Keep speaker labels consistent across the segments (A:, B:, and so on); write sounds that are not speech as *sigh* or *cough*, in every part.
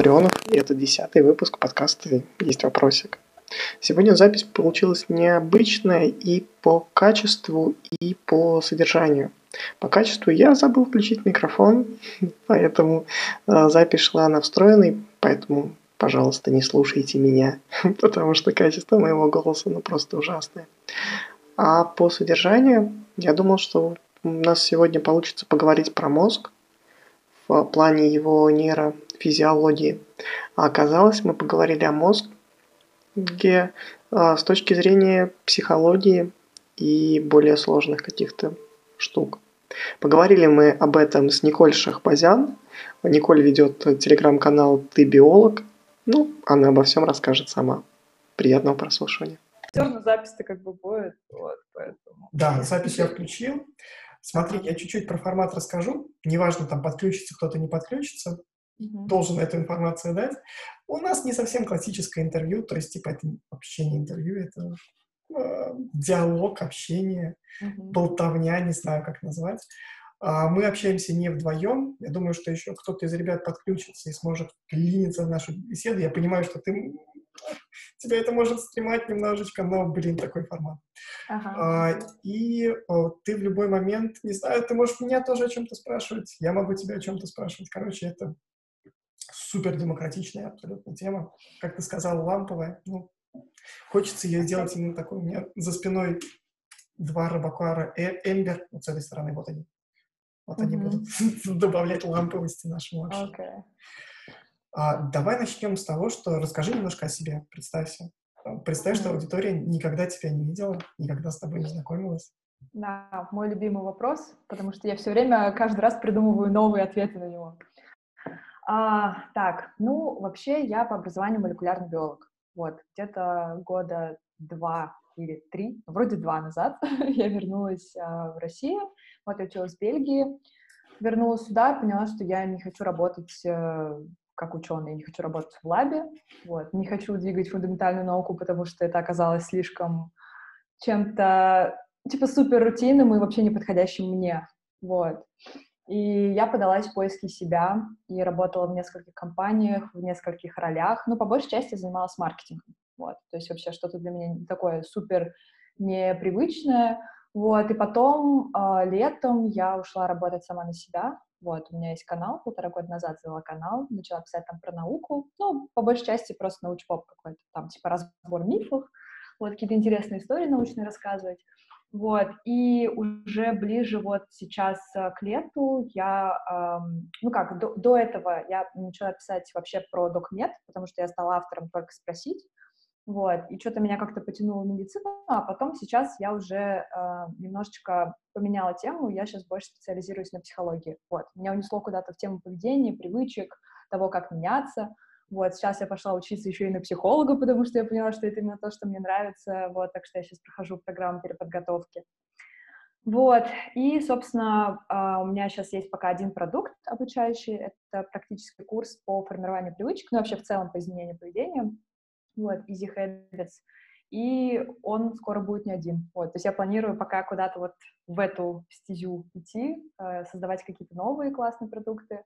A: Ларионов, и это десятый выпуск подкаста «Есть вопросик». Сегодня запись получилась необычная и по качеству, и по содержанию. По качеству я забыл включить микрофон, *laughs* поэтому э, запись шла на встроенный, поэтому, пожалуйста, не слушайте меня, *laughs* потому что качество моего голоса ну, просто ужасное. А по содержанию я думал, что у нас сегодня получится поговорить про мозг в плане его нейрофизиологии. А оказалось, мы поговорили о мозге а, с точки зрения психологии и более сложных каких-то штук. Поговорили мы об этом с Николь Шахбазян. Николь ведет телеграм-канал «Ты биолог». Ну, она обо всем расскажет сама. Приятного прослушивания.
B: Все равно запись-то как бы будет, вот, поэтому...
A: Да, запись я включил. Смотри, я чуть-чуть про формат расскажу. Неважно, там подключится кто-то, не подключится. Должен эту информацию дать. У нас не совсем классическое интервью, то есть, типа, это вообще не интервью, это э, диалог, общение, mm-hmm. болтовня, не знаю, как назвать. А мы общаемся не вдвоем. Я думаю, что еще кто-то из ребят подключится и сможет клиниться в нашу беседу. Я понимаю, что ты тебя это может стремать немножечко, но, блин, такой формат. Ага. А, и о, ты в любой момент, не знаю, ты можешь меня тоже о чем-то спрашивать, я могу тебя о чем-то спрашивать. Короче, это супер демократичная абсолютно тема. Как ты сказал, ламповая. Ну, хочется ее сделать именно такой. У меня за спиной два рыбакара э Эмбер, вот с этой стороны, вот они. Вот mm-hmm. они будут *laughs* добавлять ламповости нашему общению. Okay. А, давай начнем с того, что расскажи немножко о себе, представься. Представь, что аудитория никогда тебя не видела, никогда с тобой не знакомилась.
B: Да, мой любимый вопрос, потому что я все время каждый раз придумываю новые ответы на него. А, так, ну, вообще я по образованию молекулярный биолог. Вот, где-то года два или три, вроде два назад *laughs* я вернулась а, в Россию, вот я училась в Бельгии, вернулась сюда, поняла, что я не хочу работать э, как ученый, не хочу работать в лабе, вот, не хочу двигать фундаментальную науку, потому что это оказалось слишком чем-то, типа, супер рутинным и вообще не подходящим мне, вот. И я подалась в поиски себя и работала в нескольких компаниях, в нескольких ролях. Ну, по большей части занималась маркетингом. Вот. То есть вообще что-то для меня такое супер непривычное. Вот. И потом э, летом я ушла работать сама на себя. Вот, у меня есть канал, полтора года назад завела канал, начала писать там про науку, ну, по большей части просто научпоп какой-то, там, типа, разбор мифов, вот, какие-то интересные истории научные рассказывать, вот, и уже ближе вот сейчас э, к лету я, эм, ну как, до, до этого я начала писать вообще про докмет, потому что я стала автором только спросить, вот, и что-то меня как-то потянуло в медицину, а потом сейчас я уже э, немножечко поменяла тему, я сейчас больше специализируюсь на психологии, вот, меня унесло куда-то в тему поведения, привычек, того, как меняться, вот, сейчас я пошла учиться еще и на психолога, потому что я поняла, что это именно то, что мне нравится, вот, так что я сейчас прохожу программу переподготовки. Вот, и, собственно, а, у меня сейчас есть пока один продукт обучающий, это практический курс по формированию привычек, ну, вообще в целом по изменению поведения, вот, Easy Habits, и он скоро будет не один. Вот, то есть я планирую пока куда-то вот в эту стезю идти, э, создавать какие-то новые классные продукты,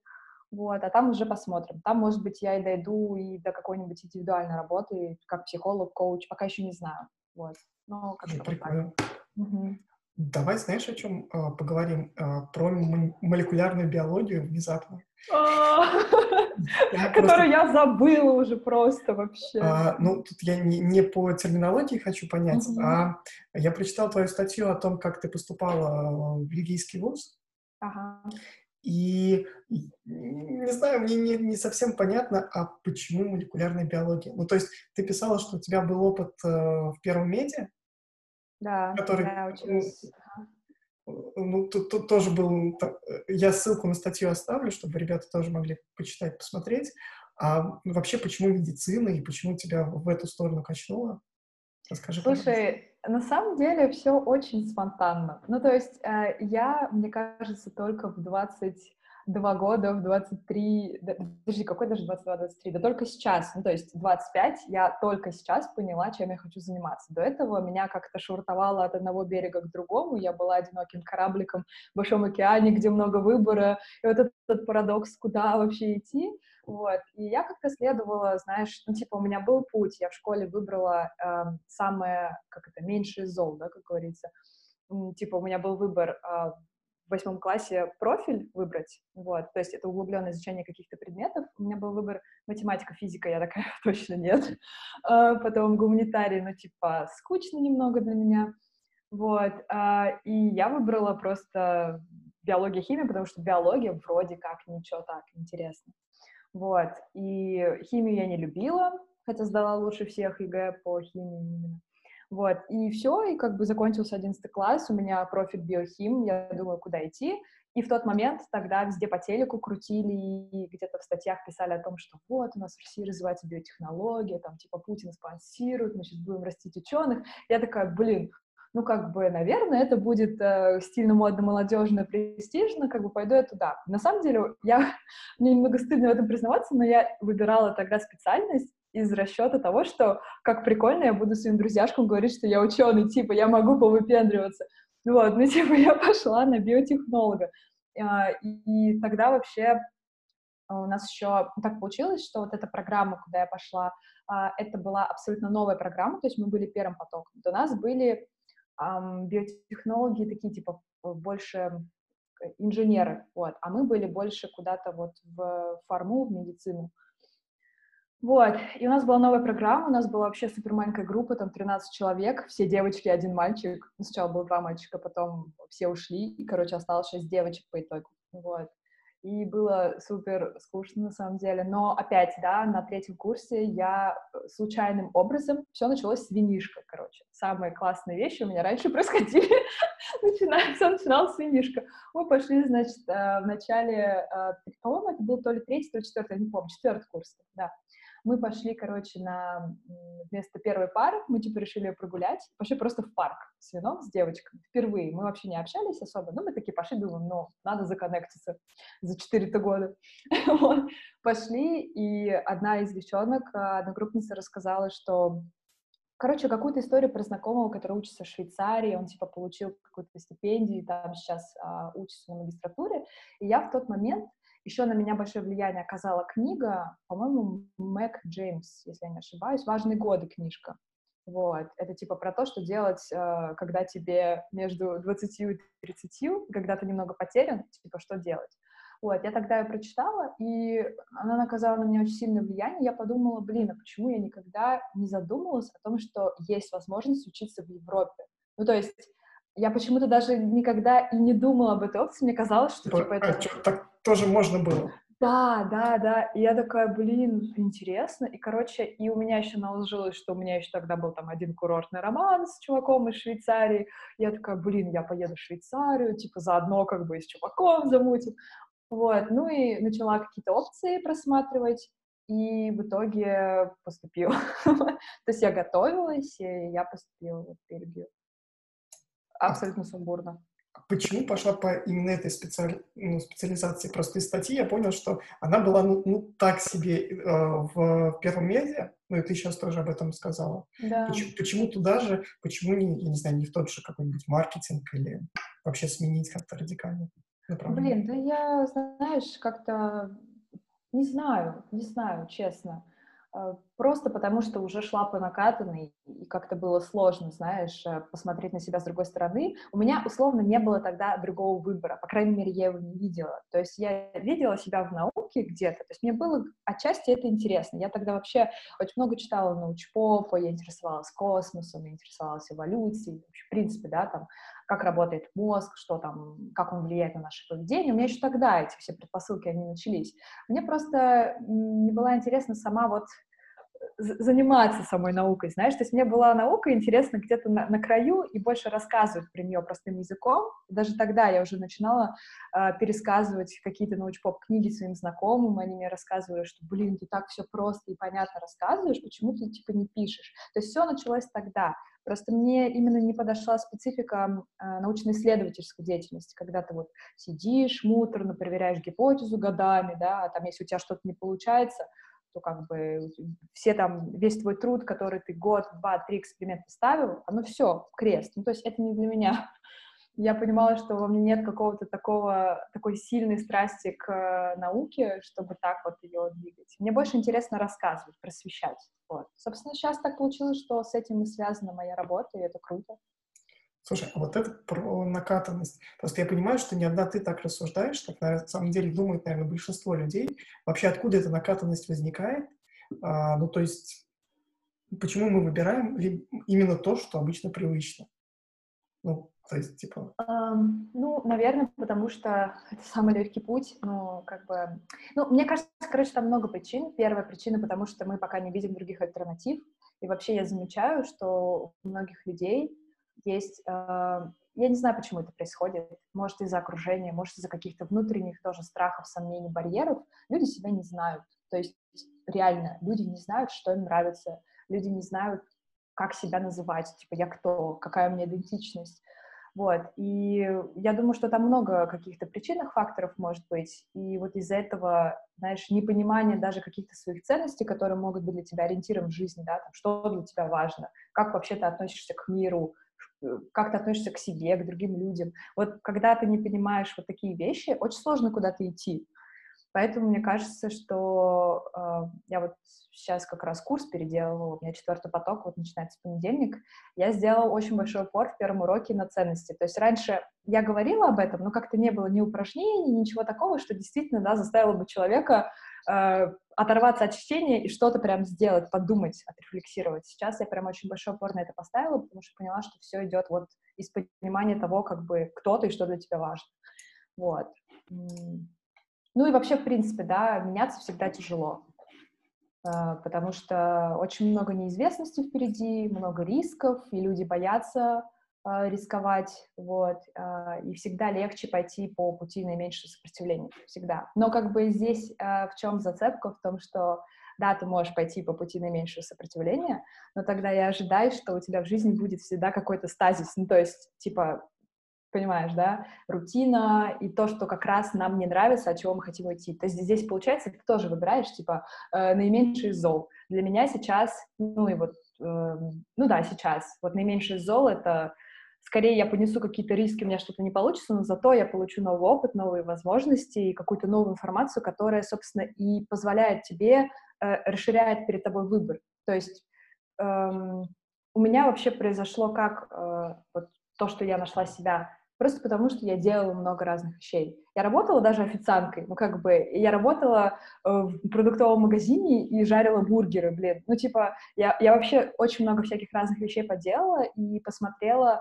B: вот, а там уже посмотрим. Там, может быть, я и дойду и до какой-нибудь индивидуальной работы, как психолог, коуч, пока еще не знаю. Вот,
A: ну, как-то Прикольно. Угу. Давай, знаешь, о чем э, поговорим? Э, про молекулярную биологию внезапно.
B: А, *laughs* которую я забыла уже просто вообще.
A: А, ну, тут я не по терминологии хочу понять, а я прочитал твою статью о том, как ты поступала в бельгийский вуз. И не знаю, мне не, не совсем понятно, а почему молекулярная биология. Ну, то есть ты писала, что у тебя был опыт э, в первом меди,
B: да, который, да, училась.
A: Ну, тут, тут тоже был... Я ссылку на статью оставлю, чтобы ребята тоже могли почитать, посмотреть. А вообще, почему медицина и почему тебя в эту сторону качнуло?
B: Расскажи, Слушай, пожалуйста. На самом деле все очень спонтанно. Ну, то есть э, я, мне кажется, только в 20 два года в 23, да, подожди, какой даже 22-23, да только сейчас, ну, то есть 25, я только сейчас поняла, чем я хочу заниматься. До этого меня как-то шуртовало от одного берега к другому, я была одиноким корабликом в Большом океане, где много выбора, и вот этот парадокс, куда вообще идти, вот, и я как-то следовала, знаешь, ну, типа, у меня был путь, я в школе выбрала э, самое, как это, меньшее зол, да, как говорится, типа, у меня был выбор э, в восьмом классе профиль выбрать, вот, то есть это углубленное изучение каких-то предметов. У меня был выбор математика, физика, я такая, *laughs* точно нет. А, потом гуманитарий, ну, типа, скучно немного для меня, вот, а, и я выбрала просто биология, химия, потому что биология вроде как ничего так интересно. Вот, и химию я не любила, хотя сдала лучше всех ЕГЭ по химии именно. Вот, и все, и как бы закончился 11 класс, у меня профиль биохим, я думаю, куда идти. И в тот момент тогда везде по телеку крутили и где-то в статьях писали о том, что вот у нас в России развивается биотехнология, там типа Путин спонсирует, мы сейчас будем растить ученых. Я такая, блин, ну, как бы, наверное, это будет э, стильно, модно, молодежно, престижно, как бы пойду я туда. На самом деле, я, *laughs* мне немного стыдно в этом признаваться, но я выбирала тогда специальность, из расчета того, что как прикольно я буду своим друзьяшкам говорить, что я ученый, типа, я могу повыпендриваться. Вот, ну, *laughs* типа, я пошла на биотехнолога. А, и тогда вообще у нас еще так получилось, что вот эта программа, куда я пошла, а, это была абсолютно новая программа, то есть мы были первым потоком. До нас были биотехнологи такие, типа, больше инженеры, вот, а мы были больше куда-то вот в фарму, в медицину. Вот, и у нас была новая программа, у нас была вообще супер маленькая группа, там 13 человек, все девочки, один мальчик. Ну, сначала было два мальчика, потом все ушли, и, короче, осталось шесть девочек по итогу. Вот. И было супер скучно, на самом деле. Но опять, да, на третьем курсе я случайным образом... Все началось с винишка, короче. Самые классные вещи у меня раньше *laughs* происходили. Начиная, все начиналось с винишка. Мы пошли, значит, э, в начале... Э, по-моему, это был то ли третий, то ли четвертый, я не помню, четвертый курс, да мы пошли, короче, на вместо первой пары, мы, типа, решили ее прогулять, пошли просто в парк с вином, с девочками, впервые. Мы вообще не общались особо, но мы такие пошли, думаем, ну, надо законнектиться за 4 года. *laughs* вот. Пошли, и одна из девчонок, одногруппница, рассказала, что Короче, какую-то историю про знакомого, который учится в Швейцарии, он, типа, получил какую-то стипендию, там сейчас а, учится на магистратуре, и я в тот момент еще на меня большое влияние оказала книга, по-моему, Мэг Джеймс, если я не ошибаюсь, «Важные годы» книжка. Вот. Это типа про то, что делать, э, когда тебе между 20 и 30, когда ты немного потерян, типа что делать. Вот, я тогда ее прочитала, и она оказала на меня очень сильное влияние. Я подумала, блин, а почему я никогда не задумывалась о том, что есть возможность учиться в Европе? Ну, то есть я почему-то даже никогда и не думала об этой опции. Мне казалось, что типа,
A: это... А, что, так тоже можно было?
B: Да, да, да. И я такая, блин, интересно. И, короче, и у меня еще наложилось, что у меня еще тогда был там один курортный роман с чуваком из Швейцарии. Я такая, блин, я поеду в Швейцарию, типа заодно как бы с чуваком замутим. Вот, ну и начала какие-то опции просматривать, и в итоге поступила. *laughs* То есть я готовилась, и я поступила в Бельгию. Абсолютно сумбурно.
A: Почему пошла по именно этой специаль... ну, специализации? Просто из статьи я понял, что она была ну, ну так себе э, в первом медиа, ну и ты сейчас тоже об этом сказала.
B: Да.
A: Почему, почему туда же, почему не, я не знаю, не в тот же какой-нибудь маркетинг или вообще сменить как-то радикально?
B: Блин, да я, знаешь, как-то не знаю, не знаю, честно. Просто потому, что уже шла по накатанной, и как-то было сложно, знаешь, э, посмотреть на себя с другой стороны. У меня, условно, не было тогда другого выбора, по крайней мере, я его не видела. То есть я видела себя в науке где-то, то есть мне было отчасти это интересно. Я тогда вообще очень много читала научпопа, я интересовалась космосом, я интересовалась эволюцией, в принципе, да, там, как работает мозг, что там, как он влияет на наше поведение. У меня еще тогда эти все предпосылки, они начались. Мне просто не была интересна сама вот заниматься самой наукой, знаешь, то есть мне была наука интересна где-то на, на краю и больше рассказывать про нее простым языком. Даже тогда я уже начинала э, пересказывать какие-то научпоп книги своим знакомым, они мне рассказывали, что, блин, ты так все просто и понятно рассказываешь, почему ты типа не пишешь. То есть все началось тогда. Просто мне именно не подошла специфика э, научно-исследовательской деятельности, когда ты вот сидишь муторно, проверяешь гипотезу годами, да, а там если у тебя что-то не получается, то как бы все там, весь твой труд, который ты год, два, три эксперимента ставил, оно все, крест. Ну, то есть это не для меня. *laughs* Я понимала, что во мне нет какого-то такого, такой сильной страсти к науке, чтобы так вот ее двигать. Мне больше интересно рассказывать, просвещать. Вот. Собственно, сейчас так получилось, что с этим и связана моя работа, и это круто.
A: Слушай, а вот это про накатанность. Просто я понимаю, что не одна ты так рассуждаешь, так на самом деле думает, наверное, большинство людей. Вообще, откуда эта накатанность возникает? А, ну, то есть, почему мы выбираем именно то, что обычно привычно? Ну, то есть, типа...
B: Um, ну, наверное, потому что это самый легкий путь, ну, как бы... Ну, мне кажется, короче, там много причин. Первая причина, потому что мы пока не видим других альтернатив. И вообще я замечаю, что у многих людей есть, э, я не знаю, почему это происходит, может из-за окружения, может из-за каких-то внутренних тоже страхов, сомнений, барьеров, люди себя не знают. То есть реально люди не знают, что им нравится, люди не знают, как себя называть, типа я кто, какая у меня идентичность. Вот, и я думаю, что там много каких-то причинных факторов может быть, и вот из-за этого, знаешь, непонимание даже каких-то своих ценностей, которые могут быть для тебя ориентиром в жизни, да, там, что для тебя важно, как вообще ты относишься к миру, как ты относишься к себе, к другим людям. Вот когда ты не понимаешь вот такие вещи, очень сложно куда-то идти. Поэтому мне кажется, что э, я вот сейчас как раз курс переделывала, у меня четвертый поток, вот начинается понедельник, я сделала очень большой упор в первом уроке на ценности. То есть раньше я говорила об этом, но как-то не было ни упражнений, ничего такого, что действительно, да, заставило бы человека э, оторваться от чтения и что-то прям сделать, подумать, отрефлексировать. Сейчас я прям очень большой упор на это поставила, потому что поняла, что все идет вот из понимания того, как бы кто ты и что для тебя важно. Вот. Ну и вообще, в принципе, да, меняться всегда тяжело, э, потому что очень много неизвестности впереди, много рисков, и люди боятся рисковать, вот, э, и всегда легче пойти по пути наименьшего сопротивления, всегда. Но как бы здесь в чем зацепка? В том, что да, ты можешь пойти по пути наименьшего сопротивления, но тогда я ожидаю, что у тебя в жизни будет всегда какой-то стазис, ну, то есть, типа, понимаешь, да, рутина и то, что как раз нам не нравится, от чего мы хотим уйти. То есть здесь, получается, ты тоже выбираешь, типа, э, наименьший зол. Для меня сейчас, ну и вот, э, ну да, сейчас, вот наименьший зол — это скорее я понесу какие-то риски, у меня что-то не получится, но зато я получу новый опыт, новые возможности и какую-то новую информацию, которая, собственно, и позволяет тебе, э, расширяет перед тобой выбор. То есть эм, у меня вообще произошло как э, вот то, что я нашла себя просто потому что я делала много разных вещей. Я работала даже официанткой, ну, как бы, я работала э, в продуктовом магазине и жарила бургеры, блин. Ну, типа, я, я вообще очень много всяких разных вещей поделала и посмотрела,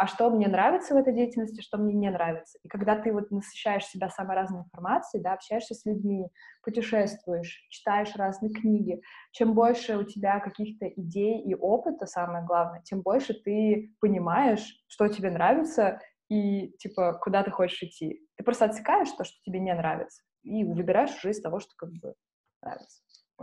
B: а что мне нравится в этой деятельности, что мне не нравится. И когда ты вот насыщаешь себя самой разной информацией, да, общаешься с людьми, путешествуешь, читаешь разные книги, чем больше у тебя каких-то идей и опыта, самое главное, тем больше ты понимаешь, что тебе нравится, и, типа, куда ты хочешь идти. Ты просто отсекаешь то, что тебе не нравится, и выбираешь уже из того, что как бы нравится.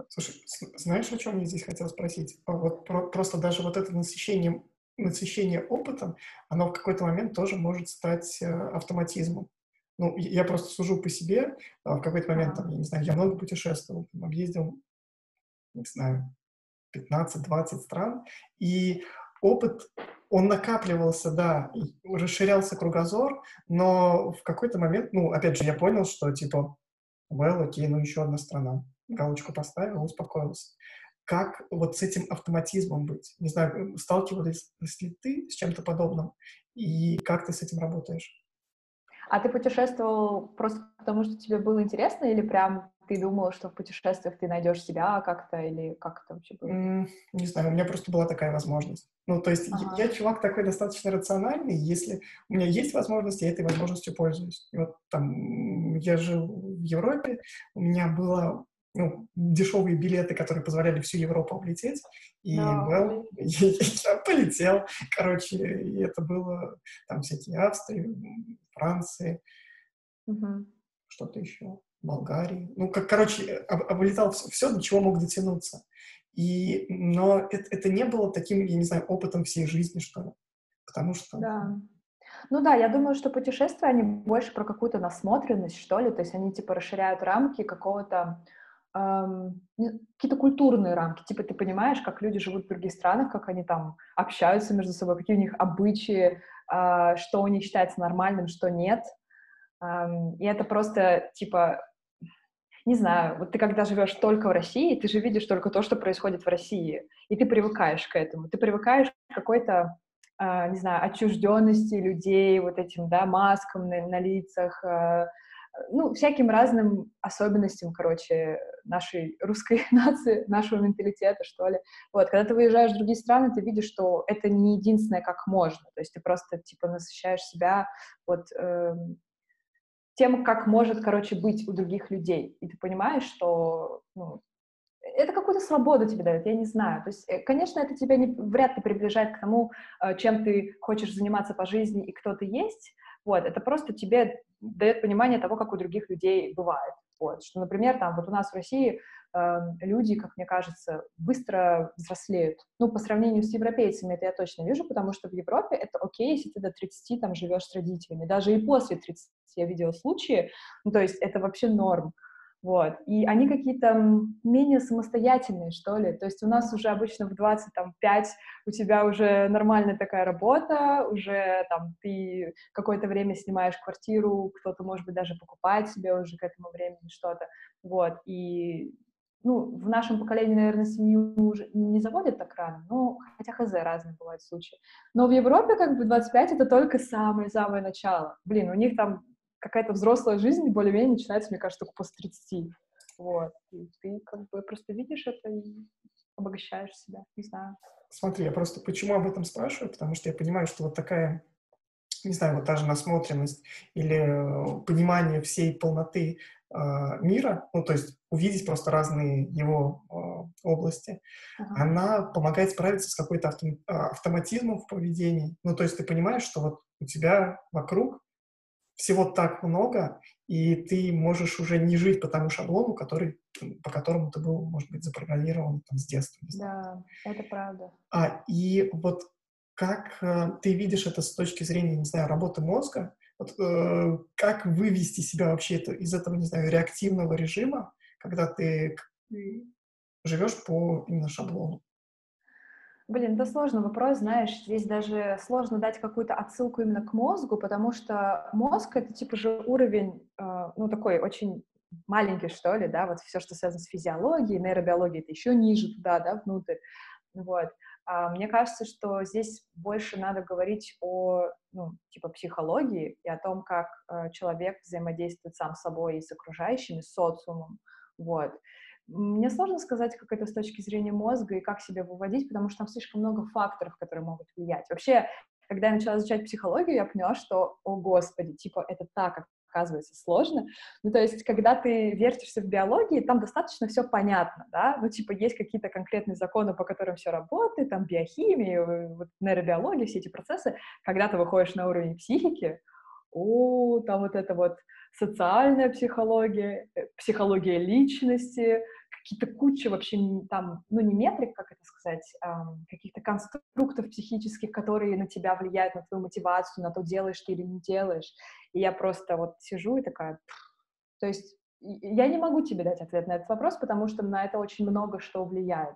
A: Слушай, знаешь, о чем я здесь хотел спросить? А вот про, просто даже вот это насыщение, насыщение опытом, оно в какой-то момент тоже может стать э, автоматизмом. Ну, я просто сужу по себе, а в какой-то момент, там, я не знаю, я много путешествовал, там, объездил, не знаю, 15-20 стран, и опыт он накапливался, да, расширялся кругозор, но в какой-то момент, ну, опять же, я понял, что, типа, well, окей, ну, еще одна страна. Галочку поставил, успокоился. Как вот с этим автоматизмом быть? Не знаю, сталкивались ли ты с чем-то подобным, и как ты с этим работаешь?
B: А ты путешествовал просто потому, что тебе было интересно, или прям ты думала, что в путешествиях ты найдешь себя как-то, или как это вообще было?
A: Mm, не знаю, у меня просто была такая возможность. Ну, то есть ага. я, я чувак такой достаточно рациональный, если у меня есть возможность, я этой возможностью пользуюсь. И вот там я жил в Европе, у меня было ну, дешевые билеты, которые позволяли всю Европу облететь. И no. well, я, я полетел. Короче, и это было там всякие Австрии, Франции, uh-huh. что-то еще. Болгарии. Ну, как, короче, об, облетал все, все, до чего мог дотянуться. И, но это, это не было таким, я не знаю, опытом всей жизни, что ли. Потому что...
B: Да. Ну да, я думаю, что путешествия, они больше про какую-то насмотренность, что ли, то есть они, типа, расширяют рамки какого-то, какие-то культурные рамки, типа, ты понимаешь, как люди живут в других странах, как они там общаются между собой, какие у них обычаи, э, что у них считается нормальным, что нет, и это просто, типа, не знаю, вот ты когда живешь только в России, ты же видишь только то, что происходит в России, и ты привыкаешь к этому, ты привыкаешь к какой-то а, не знаю, отчужденности людей, вот этим, да, маскам на, на лицах, а, ну, всяким разным особенностям, короче, нашей русской *laughs* нации, нашего менталитета, что ли. Вот, когда ты выезжаешь в другие страны, ты видишь, что это не единственное, как можно. То есть ты просто, типа, насыщаешь себя вот э, тем, как может, короче, быть у других людей. И ты понимаешь, что, ну, это какую-то свободу тебе дает, я не знаю. То есть, э, конечно, это тебя не, вряд ли приближает к тому, э, чем ты хочешь заниматься по жизни и кто ты есть. Вот, это просто тебе дает понимание того, как у других людей бывает. Вот, что, например, там вот у нас в России э, люди, как мне кажется, быстро взрослеют. Ну, по сравнению с европейцами это я точно вижу, потому что в Европе это окей, если ты до 30 там живешь с родителями. Даже и после 30 я видела случаи, ну, то есть это вообще норм. Вот. И они какие-то менее самостоятельные, что ли. То есть у нас уже обычно в 25 у тебя уже нормальная такая работа, уже там ты какое-то время снимаешь квартиру, кто-то, может быть, даже покупает себе уже к этому времени что-то. Вот. И ну, в нашем поколении, наверное, семью уже не заводят так рано, но хотя хз, разные бывают случаи. Но в Европе как бы 25 — это только самое-самое начало. Блин, у них там какая-то взрослая жизнь более-менее начинается, мне кажется, только после 30. Вот. И ты как бы просто видишь это и обогащаешь себя, не знаю.
A: Смотри, я просто почему об этом спрашиваю, потому что я понимаю, что вот такая, не знаю, вот та же насмотренность или э, понимание всей полноты э, мира, ну, то есть увидеть просто разные его э, области, ага. она помогает справиться с какой-то автом, автоматизмом в поведении. Ну, то есть ты понимаешь, что вот у тебя вокруг всего так много, и ты можешь уже не жить по тому шаблону, который, по которому ты был, может быть, запрограммирован там, с детства.
B: Да, это правда.
A: А, и вот как э, ты видишь это с точки зрения, не знаю, работы мозга, вот, э, как вывести себя вообще это, из этого, не знаю, реактивного режима, когда ты живешь по именно шаблону?
B: Блин, это сложный вопрос, знаешь, здесь даже сложно дать какую-то отсылку именно к мозгу, потому что мозг — это типа же уровень, э, ну, такой очень маленький, что ли, да, вот все, что связано с физиологией, нейробиологией, это еще ниже туда, да, внутрь, вот. А мне кажется, что здесь больше надо говорить о, ну, типа, психологии и о том, как э, человек взаимодействует сам с собой и с окружающими, с социумом, вот. Мне сложно сказать, как это с точки зрения мозга и как себя выводить, потому что там слишком много факторов, которые могут влиять. Вообще, когда я начала изучать психологию, я поняла, что, о господи, типа, это так оказывается сложно. Ну, то есть, когда ты вертишься в биологии, там достаточно все понятно, да, ну, типа, есть какие-то конкретные законы, по которым все работает, там, биохимия, вот, нейробиология, все эти процессы. Когда ты выходишь на уровень психики, о, там вот это вот социальная психология, э, психология личности, какие-то куча вообще там, ну не метрик, как это сказать, каких-то конструктов психических, которые на тебя влияют, на твою мотивацию, на то, делаешь ты или не делаешь. И я просто вот сижу и такая... То есть я не могу тебе дать ответ на этот вопрос, потому что на это очень много что влияет.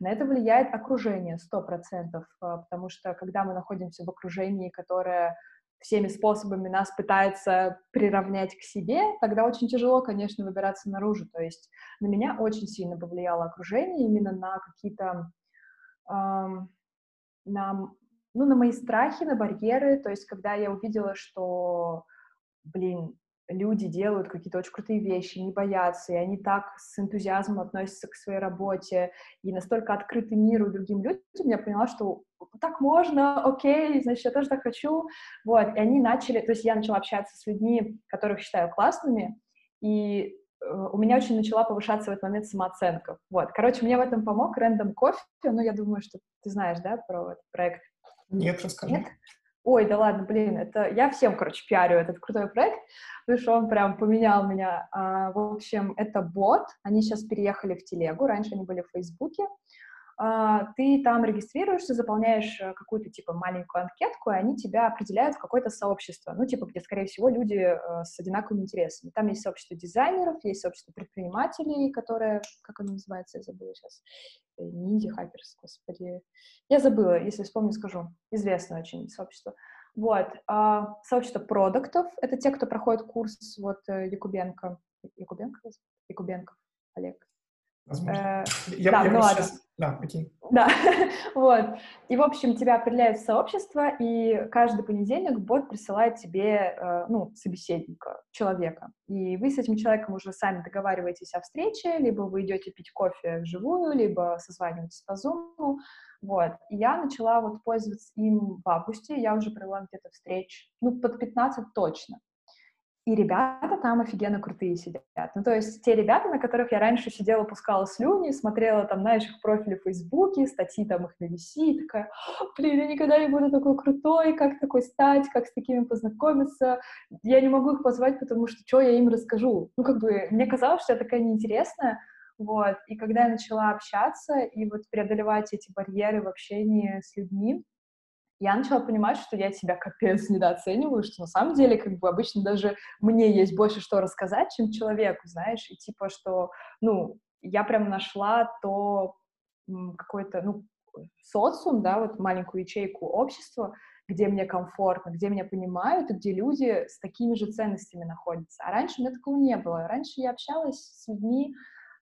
B: На это влияет окружение, сто процентов, а, потому что когда мы находимся в окружении, которое всеми способами нас пытается приравнять к себе, тогда очень тяжело, конечно, выбираться наружу. То есть на меня очень сильно повлияло окружение именно на какие-то, эм, на, ну, на мои страхи, на барьеры. То есть когда я увидела, что, блин, люди делают какие-то очень крутые вещи, не боятся, и они так с энтузиазмом относятся к своей работе, и настолько открыты миру и другим людям, я поняла, что так можно, окей, значит, я тоже так хочу, вот, и они начали, то есть я начала общаться с людьми, которых считаю классными, и э, у меня очень начала повышаться в этот момент самооценка, вот, короче, мне в этом помог Random Coffee, ну, я думаю, что ты знаешь, да, про этот проект?
A: Нет, расскажи. Нет?
B: Ой, да ладно, блин, это я всем, короче, пиарю этот крутой проект, потому что он прям поменял меня. А, в общем, это бот, они сейчас переехали в Телегу, раньше они были в Фейсбуке, ты там регистрируешься, заполняешь э, какую-то, типа, маленькую анкетку, и они тебя определяют в какое-то сообщество, ну, типа, где, скорее всего, люди э, с одинаковыми интересами. Там есть сообщество дизайнеров, есть сообщество предпринимателей, которое, как оно называется, я забыла сейчас, э, не инди хакерс, господи, я забыла, если вспомню, скажу, известное очень сообщество. Вот, а, сообщество продуктов, это те, кто проходит курс, вот, Якубенко, Якубенко, Якубенко, Олег,
A: Возможно. Э, я, да, я ну ладно. Сейчас... Да, окей.
B: Да, *laughs* вот. И, в общем, тебя определяют в сообщество, и каждый понедельник бот присылает тебе, э, ну, собеседника, человека. И вы с этим человеком уже сами договариваетесь о встрече, либо вы идете пить кофе вживую, либо созваниваетесь по Zoom. Вот. И я начала вот пользоваться им в августе, я уже провела где-то встреч, ну, под 15 точно. И ребята там офигенно крутые сидят. Ну, то есть те ребята, на которых я раньше сидела, пускала слюни, смотрела там, знаешь, их профили в Фейсбуке, статьи там их на VC, такая, блин, я никогда не буду такой крутой, как такой стать, как с такими познакомиться. Я не могу их позвать, потому что что я им расскажу? Ну, как бы, мне казалось, что я такая неинтересная, вот. И когда я начала общаться и вот преодолевать эти барьеры в общении с людьми, я начала понимать, что я себя капец недооцениваю, что на самом деле, как бы, обычно даже мне есть больше что рассказать, чем человеку, знаешь, и типа, что, ну, я прям нашла то какой-то, ну, социум, да, вот маленькую ячейку общества, где мне комфортно, где меня понимают, и где люди с такими же ценностями находятся. А раньше у меня такого не было. Раньше я общалась с людьми,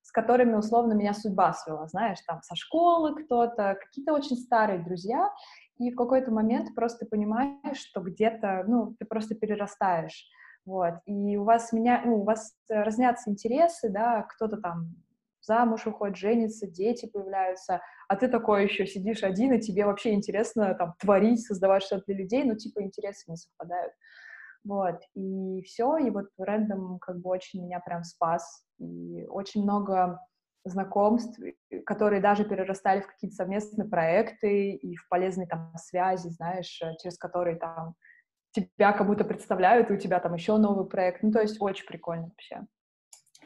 B: с которыми, условно, меня судьба свела, знаешь, там, со школы кто-то, какие-то очень старые друзья, и в какой-то момент просто понимаешь, что где-то, ну, ты просто перерастаешь, вот, и у вас меня, ну, у вас разнятся интересы, да, кто-то там замуж уходит, женится, дети появляются, а ты такой еще сидишь один, и тебе вообще интересно там творить, создавать что-то для людей, но типа интересы не совпадают. Вот, и все, и вот рендом как бы очень меня прям спас, и очень много знакомств, которые даже перерастали в какие-то совместные проекты и в полезные там связи, знаешь, э, через которые там тебя как будто представляют, и у тебя там еще новый проект. Ну, то есть очень прикольно вообще.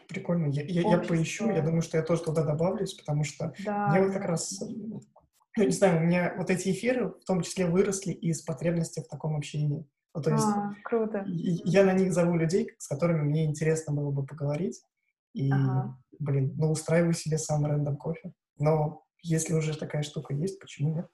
A: Прикольно. Я, я, я поищу, я думаю, что я тоже туда добавлюсь, потому что да, мне вот как раз, ну, не знаю, у меня вот эти эфиры в том числе выросли из потребности в таком общении. Ну, то есть а,
B: круто.
A: Я на них зову людей, с которыми мне интересно было бы поговорить. И, ага. Блин, ну, устраиваю себе сам рандом кофе. Но если уже такая штука есть, почему нет?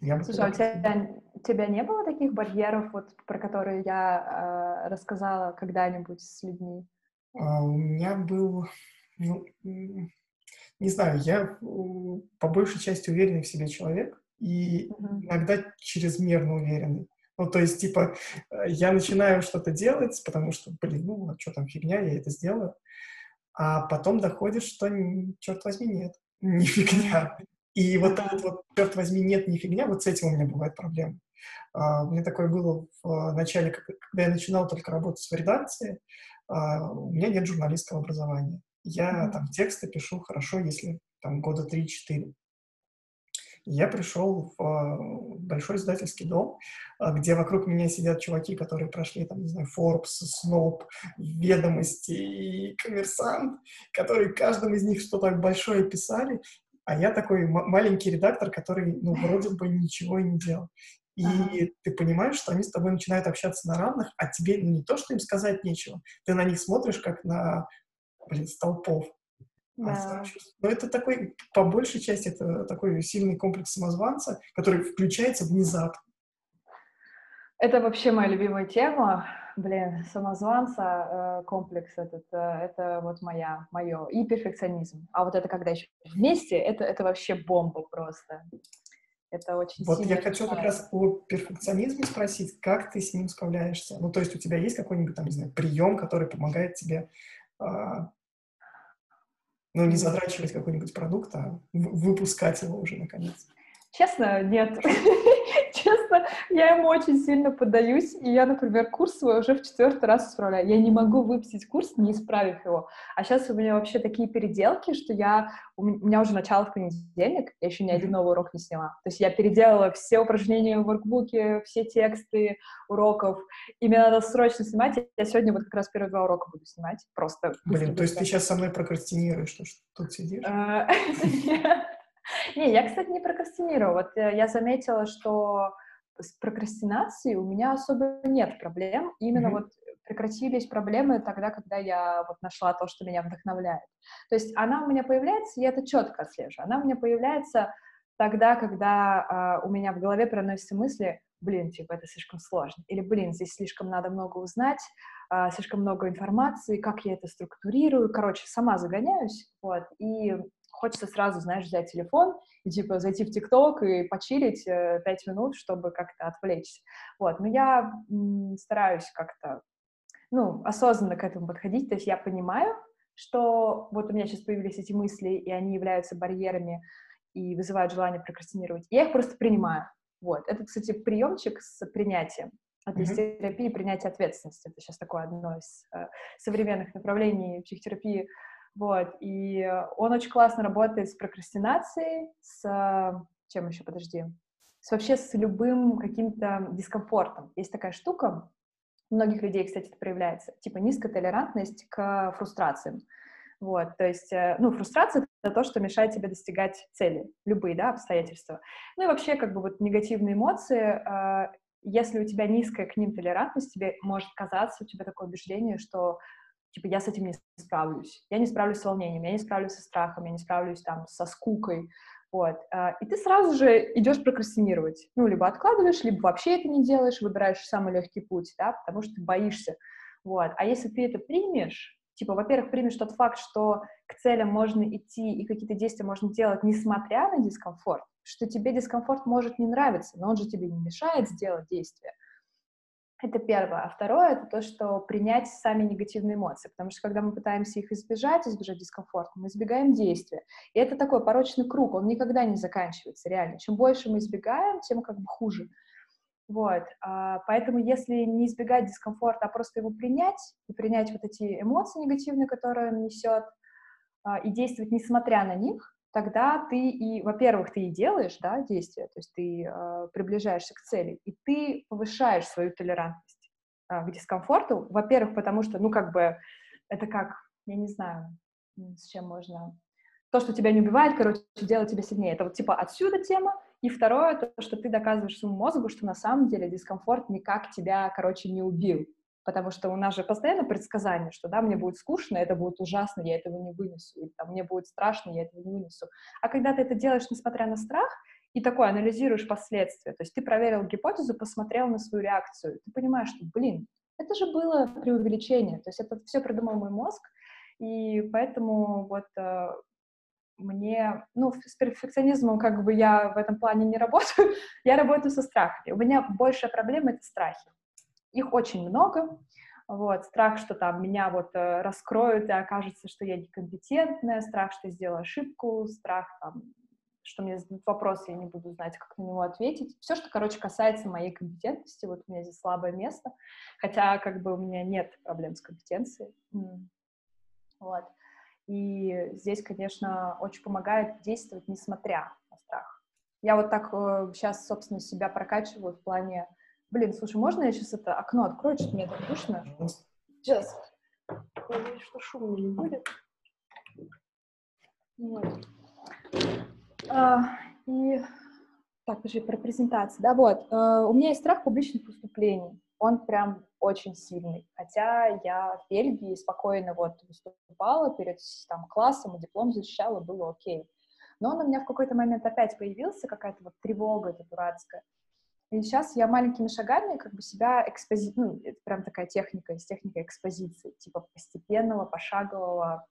B: Я бы Слушай, а у тебя, тебя не было таких барьеров, вот, про которые я э, рассказала когда-нибудь с людьми?
A: А, у меня был, ну, не знаю, я по большей части уверенный в себе человек и угу. иногда чрезмерно уверенный. Ну, то есть, типа, э, я начинаю что-то делать, потому что, блин, ну, а что там, фигня, я это сделаю а потом доходит, что, черт возьми, нет, *laughs* не фигня. И вот этот вот, черт возьми, нет, не фигня, вот с этим у меня бывает проблема. Uh, у меня такое было в начале, когда я начинал только работать в редакции, uh, у меня нет журналистского образования. Я mm-hmm. там тексты пишу хорошо, если там года 3-4 я пришел в а, большой издательский дом, а, где вокруг меня сидят чуваки, которые прошли, там, не знаю, Forbes, Snoop, Ведомости и Коммерсант, которые каждому из них что-то большое писали, а я такой маленький редактор, который, ну, вроде бы ничего и не делал. И ага. ты понимаешь, что они с тобой начинают общаться на равных, а тебе не то, что им сказать нечего, ты на них смотришь как на, блин, столпов. Да. Но это такой, по большей части, это такой сильный комплекс самозванца, который включается внезапно.
B: Это вообще моя любимая тема. Блин, самозванца, э, комплекс этот, э, это вот моя, мое. И перфекционизм. А вот это когда еще вместе, это, это вообще бомба просто. Это очень
A: Вот я хочу как раз о перфекционизме спросить, как ты с ним справляешься? Ну, то есть у тебя есть какой-нибудь, там, не знаю, прием, который помогает тебе а, ну, не затрачивать какой-нибудь продукт, а выпускать его уже наконец.
B: Честно, нет. *laughs* честно, я ему очень сильно поддаюсь, и я, например, курс свой уже в четвертый раз исправляю. Я не могу выпустить курс, не исправив его. А сейчас у меня вообще такие переделки, что я... У меня уже начало в понедельник, я еще ни один новый урок не сняла. То есть я переделала все упражнения в воркбуке, все тексты уроков, и мне надо срочно снимать. Я сегодня вот как раз первые два урока буду снимать, просто...
A: Блин, то есть ты сейчас со мной прокрастинируешь, что тут сидишь? *laughs* *laughs*
B: Не, я, кстати, не прокрастинирую. Вот э, я заметила, что с прокрастинацией у меня особо нет проблем. Именно mm-hmm. вот прекратились проблемы тогда, когда я вот нашла то, что меня вдохновляет. То есть она у меня появляется, я это четко отслежу. Она у меня появляется тогда, когда э, у меня в голове проносятся мысли, блин, типа, это слишком сложно, или, блин, здесь слишком надо много узнать, э, слишком много информации, как я это структурирую, короче, сама загоняюсь, вот, и хочется сразу, знаешь, взять телефон и, типа, зайти в ТикТок и почилить э, пять минут, чтобы как-то отвлечься. Вот, но я стараюсь как-то, ну, осознанно к этому подходить, то есть я понимаю, что вот у меня сейчас появились эти мысли, и они являются барьерами и вызывают желание прокрастинировать. Я их просто принимаю. Вот. Это, кстати, приемчик с принятием. Это mm-hmm. терапии принятия ответственности. Это сейчас такое одно из э, современных направлений психотерапии вот, и он очень классно работает с прокрастинацией, с... Чем еще, подожди? С вообще с любым каким-то дискомфортом. Есть такая штука, у многих людей, кстати, это проявляется, типа низкая толерантность к фрустрациям. Вот, то есть, э, ну, фрустрация — это то, что мешает тебе достигать цели, любые, да, обстоятельства. Ну и вообще, как бы вот негативные эмоции, э, если у тебя низкая к ним толерантность, тебе может казаться, у тебя такое убеждение, что типа, я с этим не справлюсь. Я не справлюсь с волнением, я не справлюсь со страхом, я не справлюсь там со скукой, вот. А, и ты сразу же идешь прокрастинировать. Ну, либо откладываешь, либо вообще это не делаешь, выбираешь самый легкий путь, да, потому что ты боишься. Вот. А если ты это примешь, типа, во-первых, примешь тот факт, что к целям можно идти и какие-то действия можно делать, несмотря на дискомфорт, что тебе дискомфорт может не нравиться, но он же тебе не мешает сделать действие. Это первое. А второе — это то, что принять сами негативные эмоции, потому что когда мы пытаемся их избежать, избежать дискомфорта, мы избегаем действия. И это такой порочный круг, он никогда не заканчивается, реально. Чем больше мы избегаем, тем как бы хуже. Вот, а, поэтому если не избегать дискомфорта, а просто его принять, и принять вот эти эмоции негативные, которые он несет, а, и действовать несмотря на них, тогда ты и, во-первых, ты и делаешь, да, действия, то есть ты э, приближаешься к цели, и ты повышаешь свою толерантность э, к дискомфорту, во-первых, потому что, ну, как бы, это как, я не знаю, с чем можно... То, что тебя не убивает, короче, делает тебя сильнее. Это вот типа отсюда тема. И второе, то, что ты доказываешь своему мозгу, что на самом деле дискомфорт никак тебя, короче, не убил потому что у нас же постоянно предсказание, что, да, мне будет скучно, это будет ужасно, я этого не вынесу, или там, мне будет страшно, я этого не вынесу. А когда ты это делаешь, несмотря на страх, и такой анализируешь последствия, то есть ты проверил гипотезу, посмотрел на свою реакцию, ты понимаешь, что, блин, это же было преувеличение, то есть это все придумал мой мозг, и поэтому вот э, мне, ну, с перфекционизмом как бы я в этом плане не работаю, *laughs* я работаю со страхами. У меня большая проблема — это страхи. Их очень много. Вот, страх, что там меня вот э, раскроют и окажется, что я некомпетентная, страх, что я сделаю ошибку, страх, там, что мне зададут вопрос, я не буду знать, как на него ответить. Все, что, короче, касается моей компетентности, вот у меня здесь слабое место, хотя как бы у меня нет проблем с компетенцией. Вот. И здесь, конечно, очень помогает действовать, несмотря на страх. Я вот так э, сейчас, собственно, себя прокачиваю в плане Блин, слушай, можно я сейчас это окно открою, что-то мне так душно? Сейчас. Надеюсь, что шума не будет. Вот. А, и так, подожди, про презентацию. Да, вот. А, у меня есть страх публичных выступлений. Он прям очень сильный. Хотя я в Бельгии спокойно вот выступала перед там, классом, и диплом защищала, было окей. Но он у меня в какой-то момент опять появился, какая-то вот тревога эта дурацкая. И сейчас я маленькими шагами как бы себя экспози... ну, это прям такая техника, из техники экспозиции, типа постепенного, пошагового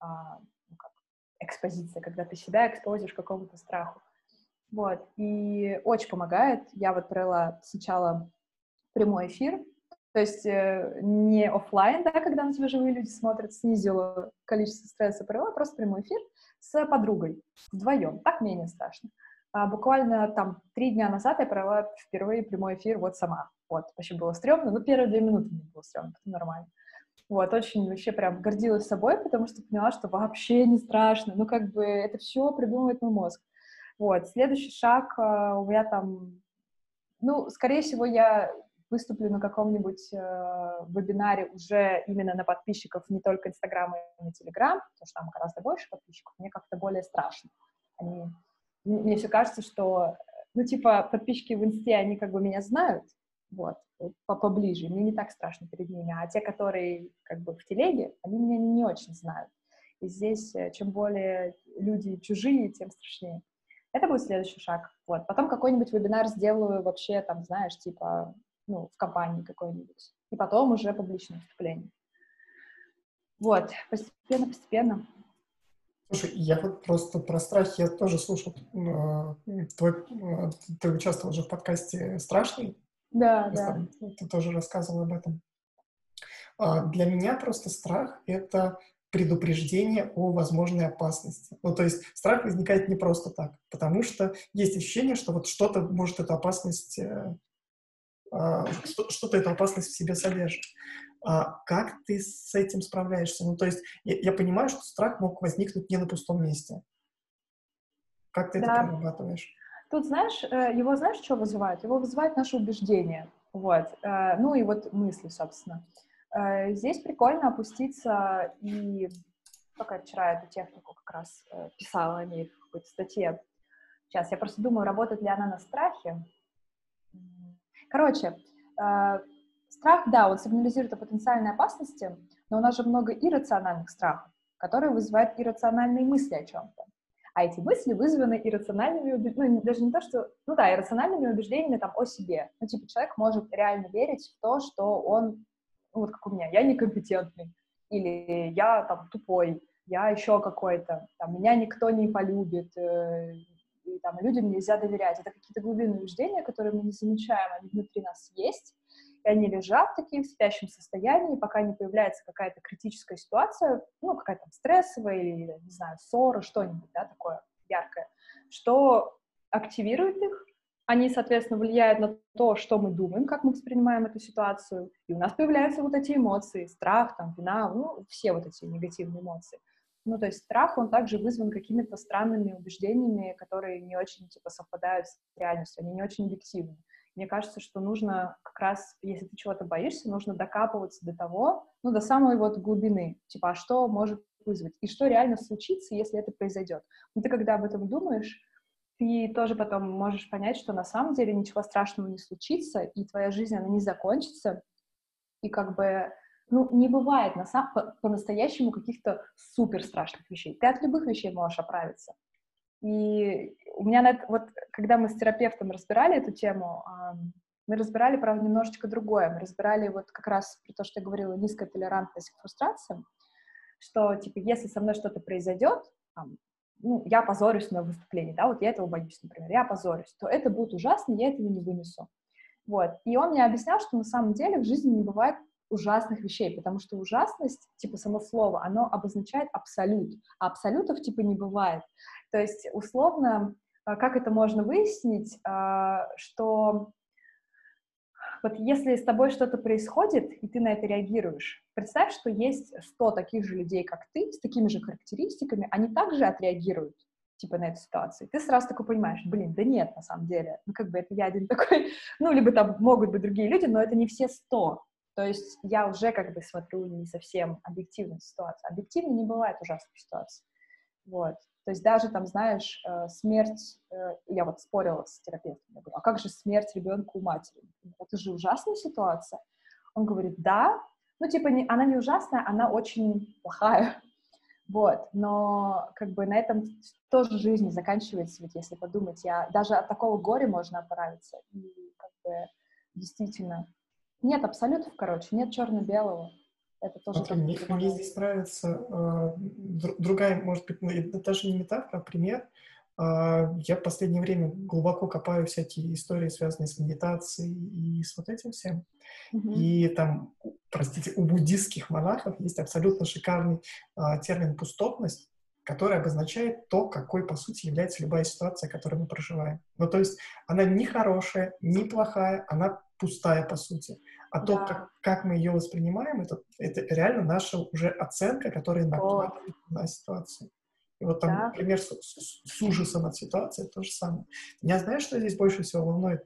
B: а, ну, как, экспозиция, когда ты себя экспозишь какому-то страху. Вот, и очень помогает. Я вот провела сначала прямой эфир, то есть э, не офлайн, да, когда на тебя живые люди смотрят, снизила количество стресса, провела просто прямой эфир с подругой, вдвоем, так менее страшно. А, буквально там три дня назад я провела впервые прямой эфир вот сама. Вот, вообще было стрёмно, но первые две минуты мне было стрёмно, потом нормально. Вот, очень вообще прям гордилась собой, потому что поняла, что вообще не страшно. Ну, как бы это все придумывает мой мозг. Вот, следующий шаг uh, у меня там, ну, скорее всего, я выступлю на каком-нибудь э, вебинаре уже именно на подписчиков не только Инстаграма и Телеграм, потому что там гораздо больше подписчиков, мне как-то более страшно. Они, мне все кажется, что, ну, типа, подписчики в Инсте, они как бы меня знают, вот, поближе, мне не так страшно перед ними, а те, которые как бы в телеге, они меня не очень знают. И здесь, э, чем более люди чужие, тем страшнее. Это будет следующий шаг. Вот. Потом какой-нибудь вебинар сделаю вообще, там, знаешь, типа, ну, в компании какой-нибудь. И потом уже публичное выступление. Вот, постепенно, постепенно.
A: Слушай, я вот просто про страх я тоже слушал. Э, твой, э, ты участвовал уже в подкасте «Страшный»,
B: да, да.
A: Ты тоже рассказывал об этом. А, для меня просто страх — это предупреждение о возможной опасности. Ну, то есть страх возникает не просто так, потому что есть ощущение, что вот что-то может эту опасность, э, а, что-то эту опасность в себе содержит. А как ты с этим справляешься? Ну, то есть я, я понимаю, что страх мог возникнуть не на пустом месте. Как ты да. это прорабатываешь?
B: Тут, знаешь, э, его, знаешь, что вызывает? Его вызывает наше убеждение, вот, э, ну и вот мысли, собственно. Э, здесь прикольно опуститься и... Я вчера эту технику как раз писала о ней в какой-то статье. Сейчас, я просто думаю, работает ли она на страхе. Короче, страх, да, он сигнализирует о потенциальной опасности, но у нас же много иррациональных страхов, которые вызывают иррациональные мысли о чем-то. А эти мысли вызваны иррациональными, ну, даже не то, что, ну да, иррациональными убеждениями там о себе. Ну, типа, человек может реально верить в то, что он, ну, вот как у меня, я некомпетентный, или я там тупой, я еще какой-то, там, меня никто не полюбит, э, и, там, людям нельзя доверять. Это какие-то глубинные убеждения, которые мы не замечаем, они внутри нас есть, и они лежат такие в спящем состоянии, пока не появляется какая-то критическая ситуация, ну, какая-то стрессовая или, не знаю, ссора, что-нибудь, да, такое яркое, что активирует их, они, соответственно, влияют на то, что мы думаем, как мы воспринимаем эту ситуацию, и у нас появляются вот эти эмоции, страх, там, вина, ну, все вот эти негативные эмоции. Ну, то есть страх, он также вызван какими-то странными убеждениями, которые не очень, типа, совпадают с реальностью, они не очень объективны. Мне кажется, что нужно как раз, если ты чего-то боишься, нужно докапываться до того, ну, до самой вот глубины, типа, а что может вызвать, и что реально случится, если это произойдет. Но ты когда об этом думаешь, ты тоже потом можешь понять, что на самом деле ничего страшного не случится, и твоя жизнь, она не закончится, и как бы, ну, не бывает на сам, по- по-настоящему каких-то супер страшных вещей. Ты от любых вещей можешь оправиться. И у меня, на это, вот когда мы с терапевтом разбирали эту тему, мы разбирали, правда, немножечко другое. Мы разбирали вот как раз про то, что я говорила, низкая толерантность к фрустрациям, что, типа, если со мной что-то произойдет, там, ну, я позорюсь на выступлении, да, вот я этого боюсь, например, я позорюсь, то это будет ужасно, я этого не вынесу. Вот. И он мне объяснял, что на самом деле в жизни не бывает ужасных вещей, потому что ужасность, типа само слово, оно обозначает абсолют, а абсолютов типа не бывает. То есть, условно, а, как это можно выяснить, а, что вот если с тобой что-то происходит, и ты на это реагируешь, представь, что есть 100 таких же людей, как ты, с такими же характеристиками, они также отреагируют, типа, на эту ситуацию. Ты сразу такой понимаешь, блин, да нет, на самом деле, ну, как бы это я один такой, *laughs* ну, либо там могут быть другие люди, но это не все 100. То есть я уже как бы смотрю не совсем объективную ситуацию. Объективно не бывает ужасных ситуаций. Вот. То есть даже там, знаешь, э, смерть, э, я вот спорила с терапевтом, я говорю, а как же смерть ребенка у матери? Это же ужасная ситуация. Он говорит, да, ну типа не, она не ужасная, она очень плохая. *laughs* Вот, но как бы на этом тоже жизнь заканчивается, ведь если подумать, я даже от такого горя можно оправиться. И как бы действительно нет абсолютов, короче, нет черно-белого. Это тоже
A: Смотри, мне, мне здесь нравится э, другая, может быть, это даже не метафора, а пример. Э, я в последнее время глубоко копаю всякие истории, связанные с медитацией и с вот этим всем. Mm-hmm. И там, простите, у буддистских монахов есть абсолютно шикарный э, термин «пустотность», которая обозначает то, какой, по сути, является любая ситуация, которую мы проживаем. Ну, то есть она не хорошая, не плохая, она пустая, по сути. А да. то, как, как мы ее воспринимаем, это, это реально наша уже оценка, которая накладывает на ситуацию. И вот там, да. например, с, с, с ужасом от ситуации то же самое. Я знаю, что здесь больше всего волнует.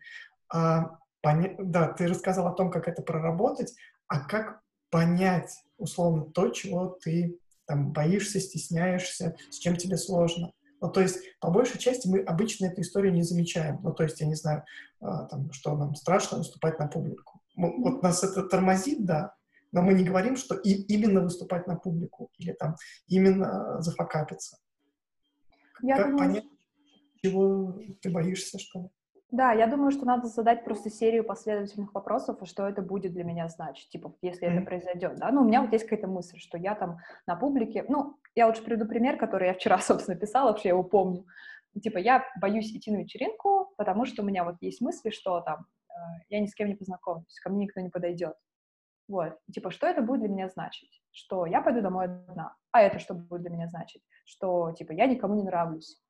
A: А, поня... Да, ты рассказал о том, как это проработать, а как понять, условно, то, чего ты там боишься, стесняешься, с чем тебе сложно. Ну, то есть, по большей части мы обычно эту историю не замечаем. Ну, то есть, я не знаю, а, там, что нам страшно выступать на публику. Мы, вот нас это тормозит, да, но мы не говорим, что и, именно выступать на публику или там именно зафакапиться. Я как думаю... понять, чего ты боишься, что ли?
B: Да, я думаю, что надо задать просто серию последовательных вопросов, что это будет для меня значить, типа, если mm-hmm. это произойдет, да, ну, у меня вот есть какая-то мысль, что я там на публике, ну, я лучше приведу пример, который я вчера, *laughs* собственно, писала, вообще я его помню, типа, я боюсь идти на вечеринку, потому что у меня вот есть мысли, что там, э, я ни с кем не познакомлюсь, ко мне никто не подойдет, вот, и, типа, что это будет для меня значить? Что я пойду домой одна, а это что будет для меня значить? Что, типа, я никому не нравлюсь,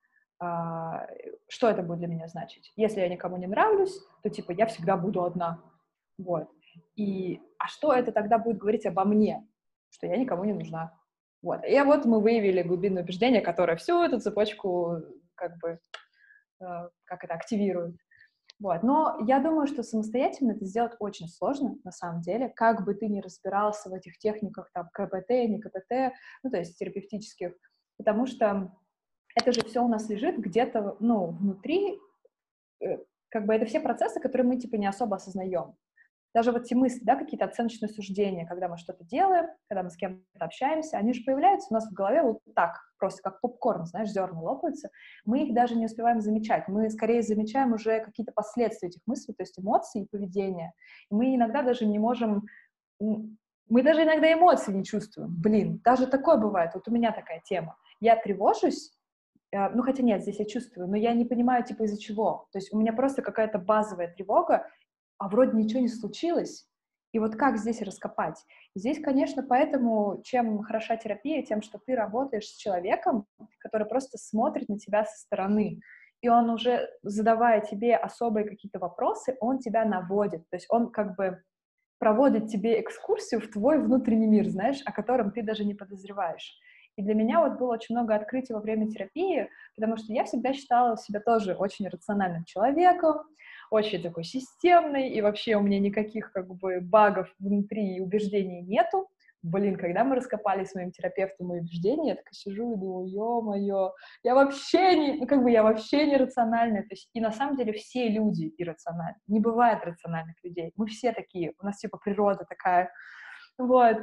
B: что это будет для меня значить? Если я никому не нравлюсь, то, типа, я всегда буду одна. Вот. И, а что это тогда будет говорить обо мне? Что я никому не нужна. Вот. И вот мы выявили глубинное убеждение, которое всю эту цепочку как бы, э, как это, активирует. Вот. Но я думаю, что самостоятельно это сделать очень сложно, на самом деле, как бы ты ни разбирался в этих техниках, там, КПТ, не КПТ, ну, то есть терапевтических, потому что это же все у нас лежит где-то, ну, внутри, э, как бы это все процессы, которые мы, типа, не особо осознаем. Даже вот эти мысли, да, какие-то оценочные суждения, когда мы что-то делаем, когда мы с кем-то общаемся, они же появляются у нас в голове вот так, просто как попкорн, знаешь, зерна лопаются. Мы их даже не успеваем замечать. Мы скорее замечаем уже какие-то последствия этих мыслей, то есть эмоции и поведения. И мы иногда даже не можем мы даже иногда эмоции не чувствуем. Блин, даже такое бывает. Вот у меня такая тема. Я тревожусь, ну, хотя нет, здесь я чувствую, но я не понимаю, типа, из-за чего. То есть у меня просто какая-то базовая тревога, а вроде ничего не случилось. И вот как здесь раскопать? Здесь, конечно, поэтому, чем хороша терапия, тем, что ты работаешь с человеком, который просто смотрит на тебя со стороны. И он уже, задавая тебе особые какие-то вопросы, он тебя наводит. То есть он как бы проводит тебе экскурсию в твой внутренний мир, знаешь, о котором ты даже не подозреваешь. И для меня вот было очень много открытий во время терапии, потому что я всегда считала себя тоже очень рациональным человеком, очень такой системной, и вообще у меня никаких как бы багов внутри и убеждений нету. Блин, когда мы раскопали с моим терапевтом мои убеждения, я так сижу и думаю, ё-моё, я вообще не, ну как бы я вообще не рациональная. То есть, и на самом деле все люди иррациональны. Не бывает рациональных людей. Мы все такие, у нас типа природа такая. Вот.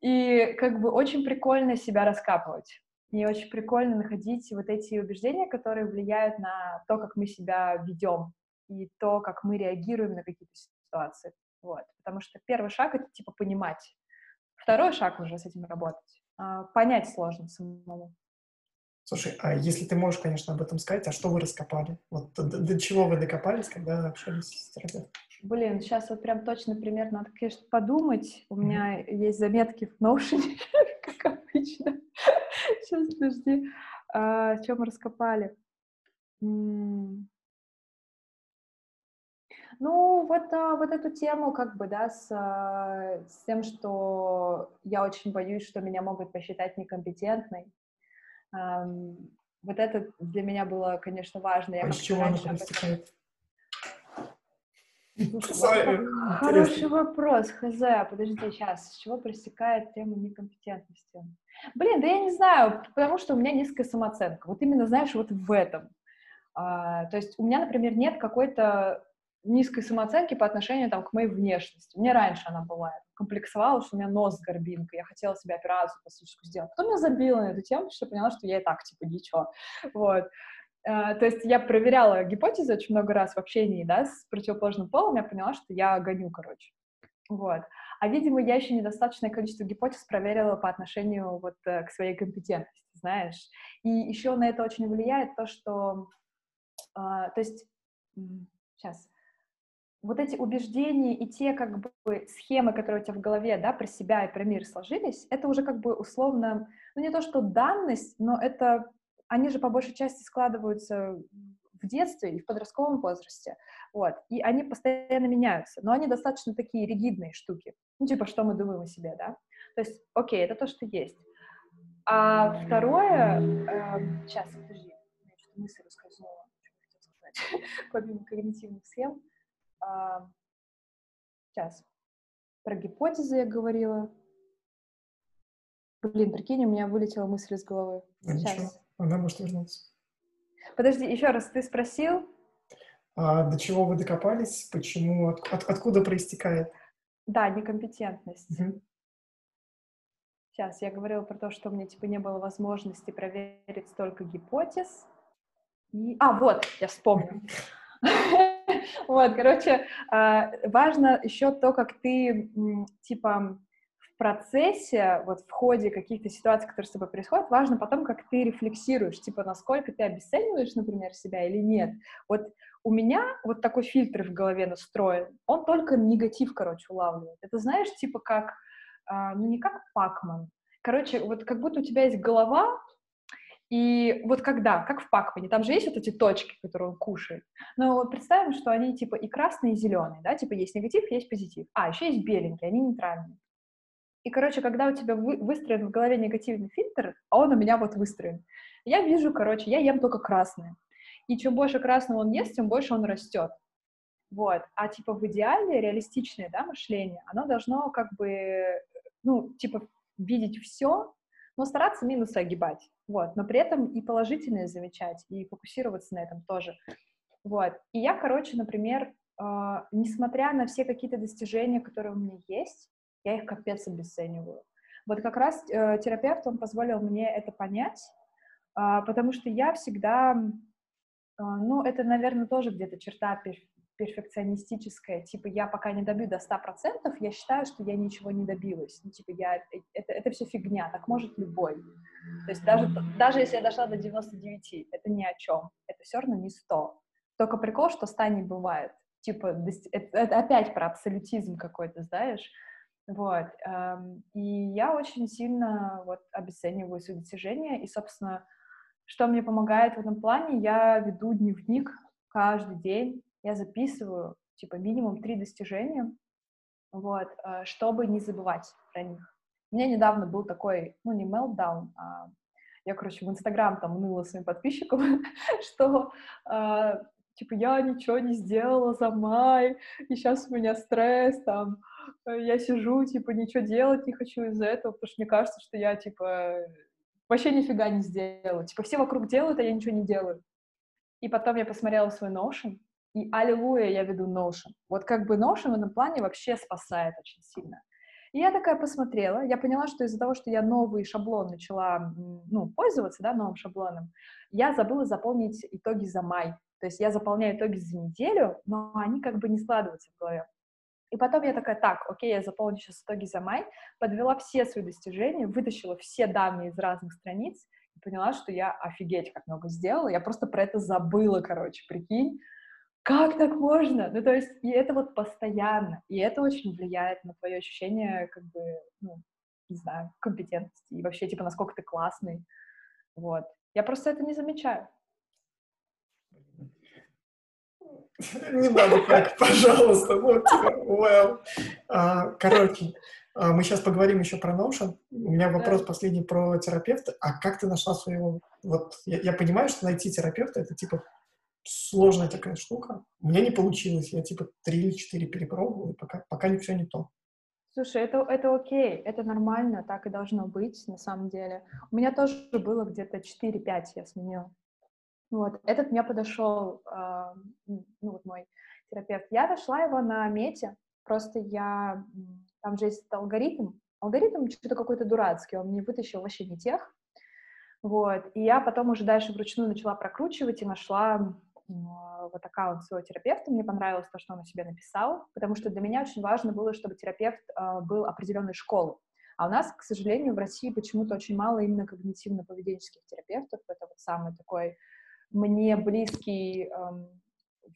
B: И как бы очень прикольно себя раскапывать. И очень прикольно находить вот эти убеждения, которые влияют на то, как мы себя ведем и то, как мы реагируем на какие-то ситуации. Вот. Потому что первый шаг — это типа понимать. Второй шаг уже с этим работать. А, понять сложно самому.
A: Слушай, а если ты можешь, конечно, об этом сказать, а что вы раскопали? Вот до, до чего вы докопались, когда общались с терапевтом?
B: Блин, сейчас вот прям точно пример надо, конечно, подумать. У меня есть заметки в Notion, *laughs* как обычно. Сейчас, подожди. А, что мы раскопали? Ну, вот, а, вот эту тему, как бы, да, с, а, с тем, что я очень боюсь, что меня могут посчитать некомпетентной. Вот это для меня было, конечно, важно. Я
A: а из чего оно проистекает?
B: Хороший вопрос, хз, подожди, сейчас, с чего проистекает тема некомпетентности? Блин, да я не знаю, потому что у меня низкая самооценка, вот именно, знаешь, вот в этом. А, то есть у меня, например, нет какой-то низкой самооценки по отношению там, к моей внешности. Мне раньше она была. Я комплексовала, что у меня нос с горбинкой, я хотела себе операцию пластическую сделать. Потом я забила на эту тему, что поняла, что я и так, типа, ничего. Вот. Uh, то есть я проверяла гипотезы очень много раз в общении, да, с противоположным полом, я поняла, что я гоню, короче. Вот. А, видимо, я еще недостаточное количество гипотез проверила по отношению вот э, к своей компетентности, знаешь. И еще на это очень влияет то, что... Uh, то есть... Сейчас вот эти убеждения и те как бы схемы, которые у тебя в голове, да, про себя и про мир сложились, это уже как бы условно, ну не то что данность, но это, они же по большей части складываются в детстве и в подростковом возрасте, вот, и они постоянно меняются, но они достаточно такие ригидные штуки, ну типа, что мы думаем о себе, да, то есть, окей, это то, что есть. А второе, э, сейчас, подожди, у меня что-то мысль раскользнула, что хотела сказать, *laughs* помимо когнитивных схем, а, сейчас. Про гипотезы я говорила. Блин, прикинь, у меня вылетела мысль из головы.
A: Сейчас. Она может вернуться.
B: Подожди, еще раз, ты спросил?
A: А, до чего вы докопались? Почему? От, от, откуда проистекает?
B: Да, некомпетентность. Угу. Сейчас, я говорила про то, что у меня, типа, не было возможности проверить столько гипотез. И... А, вот, я вспомню. *laughs* Вот, короче, а, важно еще то, как ты, типа, в процессе, вот в ходе каких-то ситуаций, которые с тобой происходят, важно потом, как ты рефлексируешь, типа, насколько ты обесцениваешь, например, себя или нет. Вот у меня вот такой фильтр в голове настроен, он только негатив, короче, улавливает. Это знаешь, типа, как, а, ну, не как Пакман, Короче, вот как будто у тебя есть голова, и вот когда, как в Пакмане, там же есть вот эти точки, которые он кушает. Но вот представим, что они типа и красные, и зеленые, да, типа есть негатив, есть позитив. А, еще есть беленькие, они нейтральные. И, короче, когда у тебя вы, выстроен в голове негативный фильтр, а он у меня вот выстроен, я вижу, короче, я ем только красное. И чем больше красного он ест, тем больше он растет. Вот. А типа в идеале реалистичное, да, мышление, оно должно как бы, ну, типа видеть все, но стараться минусы огибать, вот, но при этом и положительное замечать, и фокусироваться на этом тоже, вот. И я, короче, например, э, несмотря на все какие-то достижения, которые у меня есть, я их капец обесцениваю. Вот как раз э, терапевт, он позволил мне это понять, э, потому что я всегда, э, ну, это, наверное, тоже где-то черта перфекционистическое, типа, я пока не добью до 100%, я считаю, что я ничего не добилась. Ну, типа, я, это, это все фигня, так может любой. То есть даже, даже если я дошла до 99, это ни о чем. Это все равно не 100. Только прикол, что 100 не бывает. Типа, это опять про абсолютизм какой-то, знаешь. Вот. Эм, и я очень сильно вот обесцениваю свои достижения, и, собственно, что мне помогает в этом плане, я веду дневник каждый день, я записываю, типа, минимум три достижения, вот, э, чтобы не забывать про них. У меня недавно был такой, ну, не meltdown, а я, короче, в Инстаграм там ныла своим подписчикам, *laughs* что, э, типа, я ничего не сделала за май, и сейчас у меня стресс, там, я сижу, типа, ничего делать не хочу из-за этого, потому что мне кажется, что я, типа, вообще нифига не сделала. Типа, все вокруг делают, а я ничего не делаю. И потом я посмотрела свой Notion, и аллилуйя, я веду Notion. Вот как бы Notion в этом плане вообще спасает очень сильно. И я такая посмотрела, я поняла, что из-за того, что я новый шаблон начала, ну, пользоваться, да, новым шаблоном, я забыла заполнить итоги за май. То есть я заполняю итоги за неделю, но они как бы не складываются в голове. И потом я такая, так, окей, я заполню сейчас итоги за май, подвела все свои достижения, вытащила все данные из разных страниц и поняла, что я офигеть как много сделала. Я просто про это забыла, короче, прикинь как так можно? Ну, то есть, и это вот постоянно, и это очень влияет на твое ощущение, как бы, ну, не знаю, компетентности, и вообще, типа, насколько ты классный, вот. Я просто это не замечаю.
A: Не надо так, пожалуйста, ну, типа, well. А, короче, а, мы сейчас поговорим еще про Notion. У меня вопрос да. последний про терапевта. А как ты нашла своего... Вот я, я понимаю, что найти терапевта — это, типа, сложная такая штука. У меня не получилось. Я типа три или четыре перепробовал, и пока, пока все не то.
B: Слушай, это, это окей, это нормально, так и должно быть, на самом деле. У меня тоже было где-то 4-5 я сменила. Вот, этот мне подошел, э, ну, вот мой терапевт. Я нашла его на мете, просто я, там же есть алгоритм, алгоритм что-то какой-то дурацкий, он мне вытащил вообще не тех, вот, и я потом уже дальше вручную начала прокручивать и нашла вот аккаунт своего терапевта, мне понравилось то, что он о себе написал, потому что для меня очень важно было, чтобы терапевт э, был определенной школы. А у нас, к сожалению, в России почему-то очень мало именно когнитивно-поведенческих терапевтов. Это вот самый такой мне близкий эм,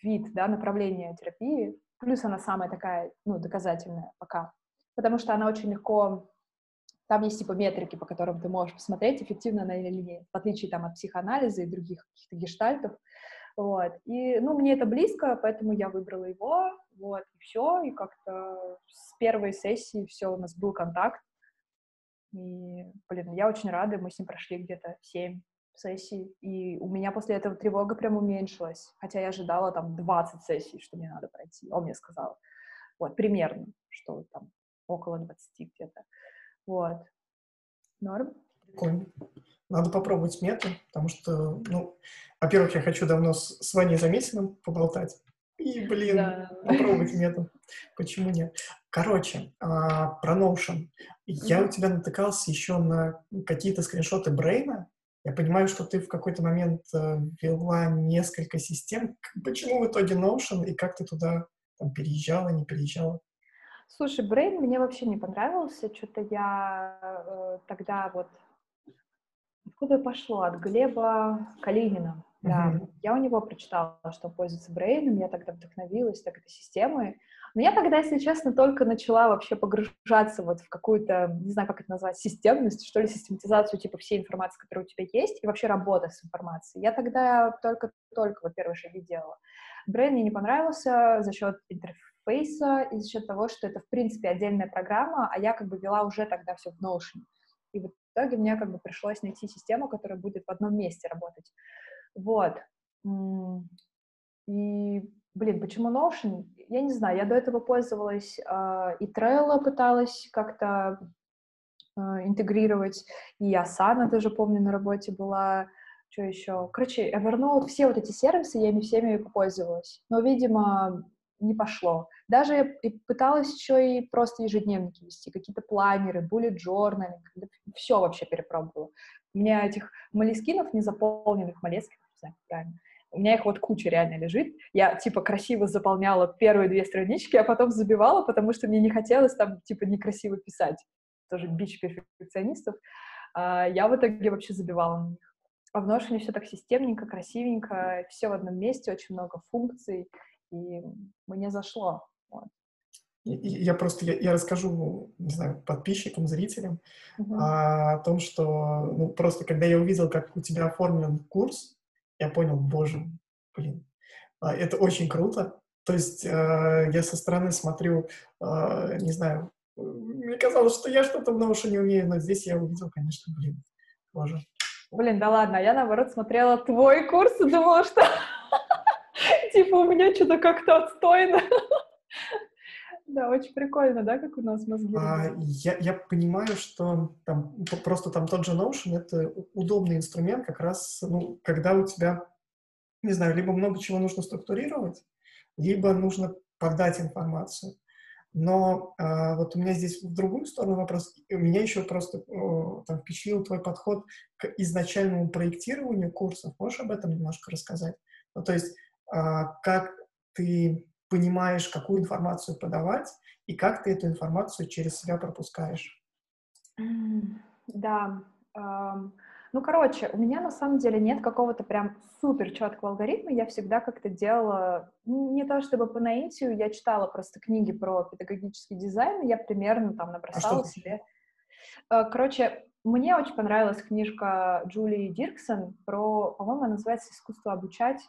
B: вид, да, направление терапии, плюс она самая такая, ну, доказательная пока, потому что она очень легко там есть типа метрики, по которым ты можешь посмотреть, эффективно она или нет, в отличие там от психоанализа и других каких-то гештальтов. Вот. И, ну, мне это близко, поэтому я выбрала его, вот, и все, и как-то с первой сессии все, у нас был контакт, и, блин, я очень рада, мы с ним прошли где-то семь сессий, и у меня после этого тревога прям уменьшилась, хотя я ожидала там 20 сессий, что мне надо пройти, он мне сказал, вот, примерно, что там около 20 где-то, вот. Норм?
A: Прикольно. Надо попробовать метод, потому что, ну, во-первых, я хочу давно с, с Ваней Замесиным поболтать, и, блин, да. попробовать метод. Почему нет? Короче, а, про Notion. Я у тебя натыкался еще на какие-то скриншоты Брейна. Я понимаю, что ты в какой-то момент э, ввела несколько систем. Почему в итоге Notion и как ты туда там, переезжала, не переезжала?
B: Слушай, Брейн мне вообще не понравился. Что-то я э, тогда вот... Откуда пошло? От Глеба Калинина. Да, uh-huh. я у него прочитала, что пользуется Брейном, я тогда вдохновилась так этой системой. Но я тогда, если честно, только начала вообще погружаться вот в какую-то, не знаю, как это назвать, системность, что ли, систематизацию типа всей информации, которая у тебя есть, и вообще работа с информацией. Я тогда только-только вот первые шаги делала. Брейн мне не понравился за счет интерфейса и за счет того, что это, в принципе, отдельная программа, а я как бы вела уже тогда все в Notion. И в итоге мне как бы пришлось найти систему, которая будет в одном месте работать. Вот. И, блин, почему Notion? Я не знаю, я до этого пользовалась э, и Trello пыталась как-то э, интегрировать, и Asana тоже, помню, на работе была, что еще? Короче, Evernote, все вот эти сервисы, я ими всеми попользовалась. Но, видимо, не пошло. Даже я пыталась еще и просто ежедневники вести, какие-то планеры, bullet journaling, все вообще перепробовала. У меня этих молескинов незаполненных, молескин, не знаю, правильно, у меня их вот куча реально лежит. Я, типа, красиво заполняла первые две странички, а потом забивала, потому что мне не хотелось там, типа, некрасиво писать. Тоже бич перфекционистов. А я в итоге вообще забивала на них. А в Notion все так системненько, красивенько, все в одном месте, очень много функций, и мне зашло. Вот.
A: Я просто, я, я расскажу, не знаю, подписчикам, зрителям uh-huh. о том, что, ну, просто когда я увидел, как у тебя оформлен курс, я понял, боже, блин, а, это очень круто. То есть э, я со стороны смотрю, э, не знаю, мне казалось, что я что-то в Notion не умею, но здесь я увидел, конечно, блин, боже.
B: Блин, да ладно, я наоборот смотрела твой курс и думала, что типа у меня что-то как-то отстойно. *laughs* Да, очень прикольно, да, как у нас мозги.
A: А, я, я понимаю, что там просто там тот же Notion — это удобный инструмент как раз, ну, когда у тебя, не знаю, либо много чего нужно структурировать, либо нужно подать информацию. Но а, вот у меня здесь в другую сторону вопрос. У меня еще просто о, там, впечатлил твой подход к изначальному проектированию курсов. Можешь об этом немножко рассказать? Ну, то есть как ты понимаешь, какую информацию подавать, и как ты эту информацию через себя пропускаешь.
B: Да. Ну, короче, у меня на самом деле нет какого-то прям супер четкого алгоритма. Я всегда как-то делала, не то чтобы по наитию, я читала просто книги про педагогический дизайн, я примерно там набросала а себе. А, короче, мне очень понравилась книжка Джулии Дирксон про, по-моему, называется «Искусство обучать».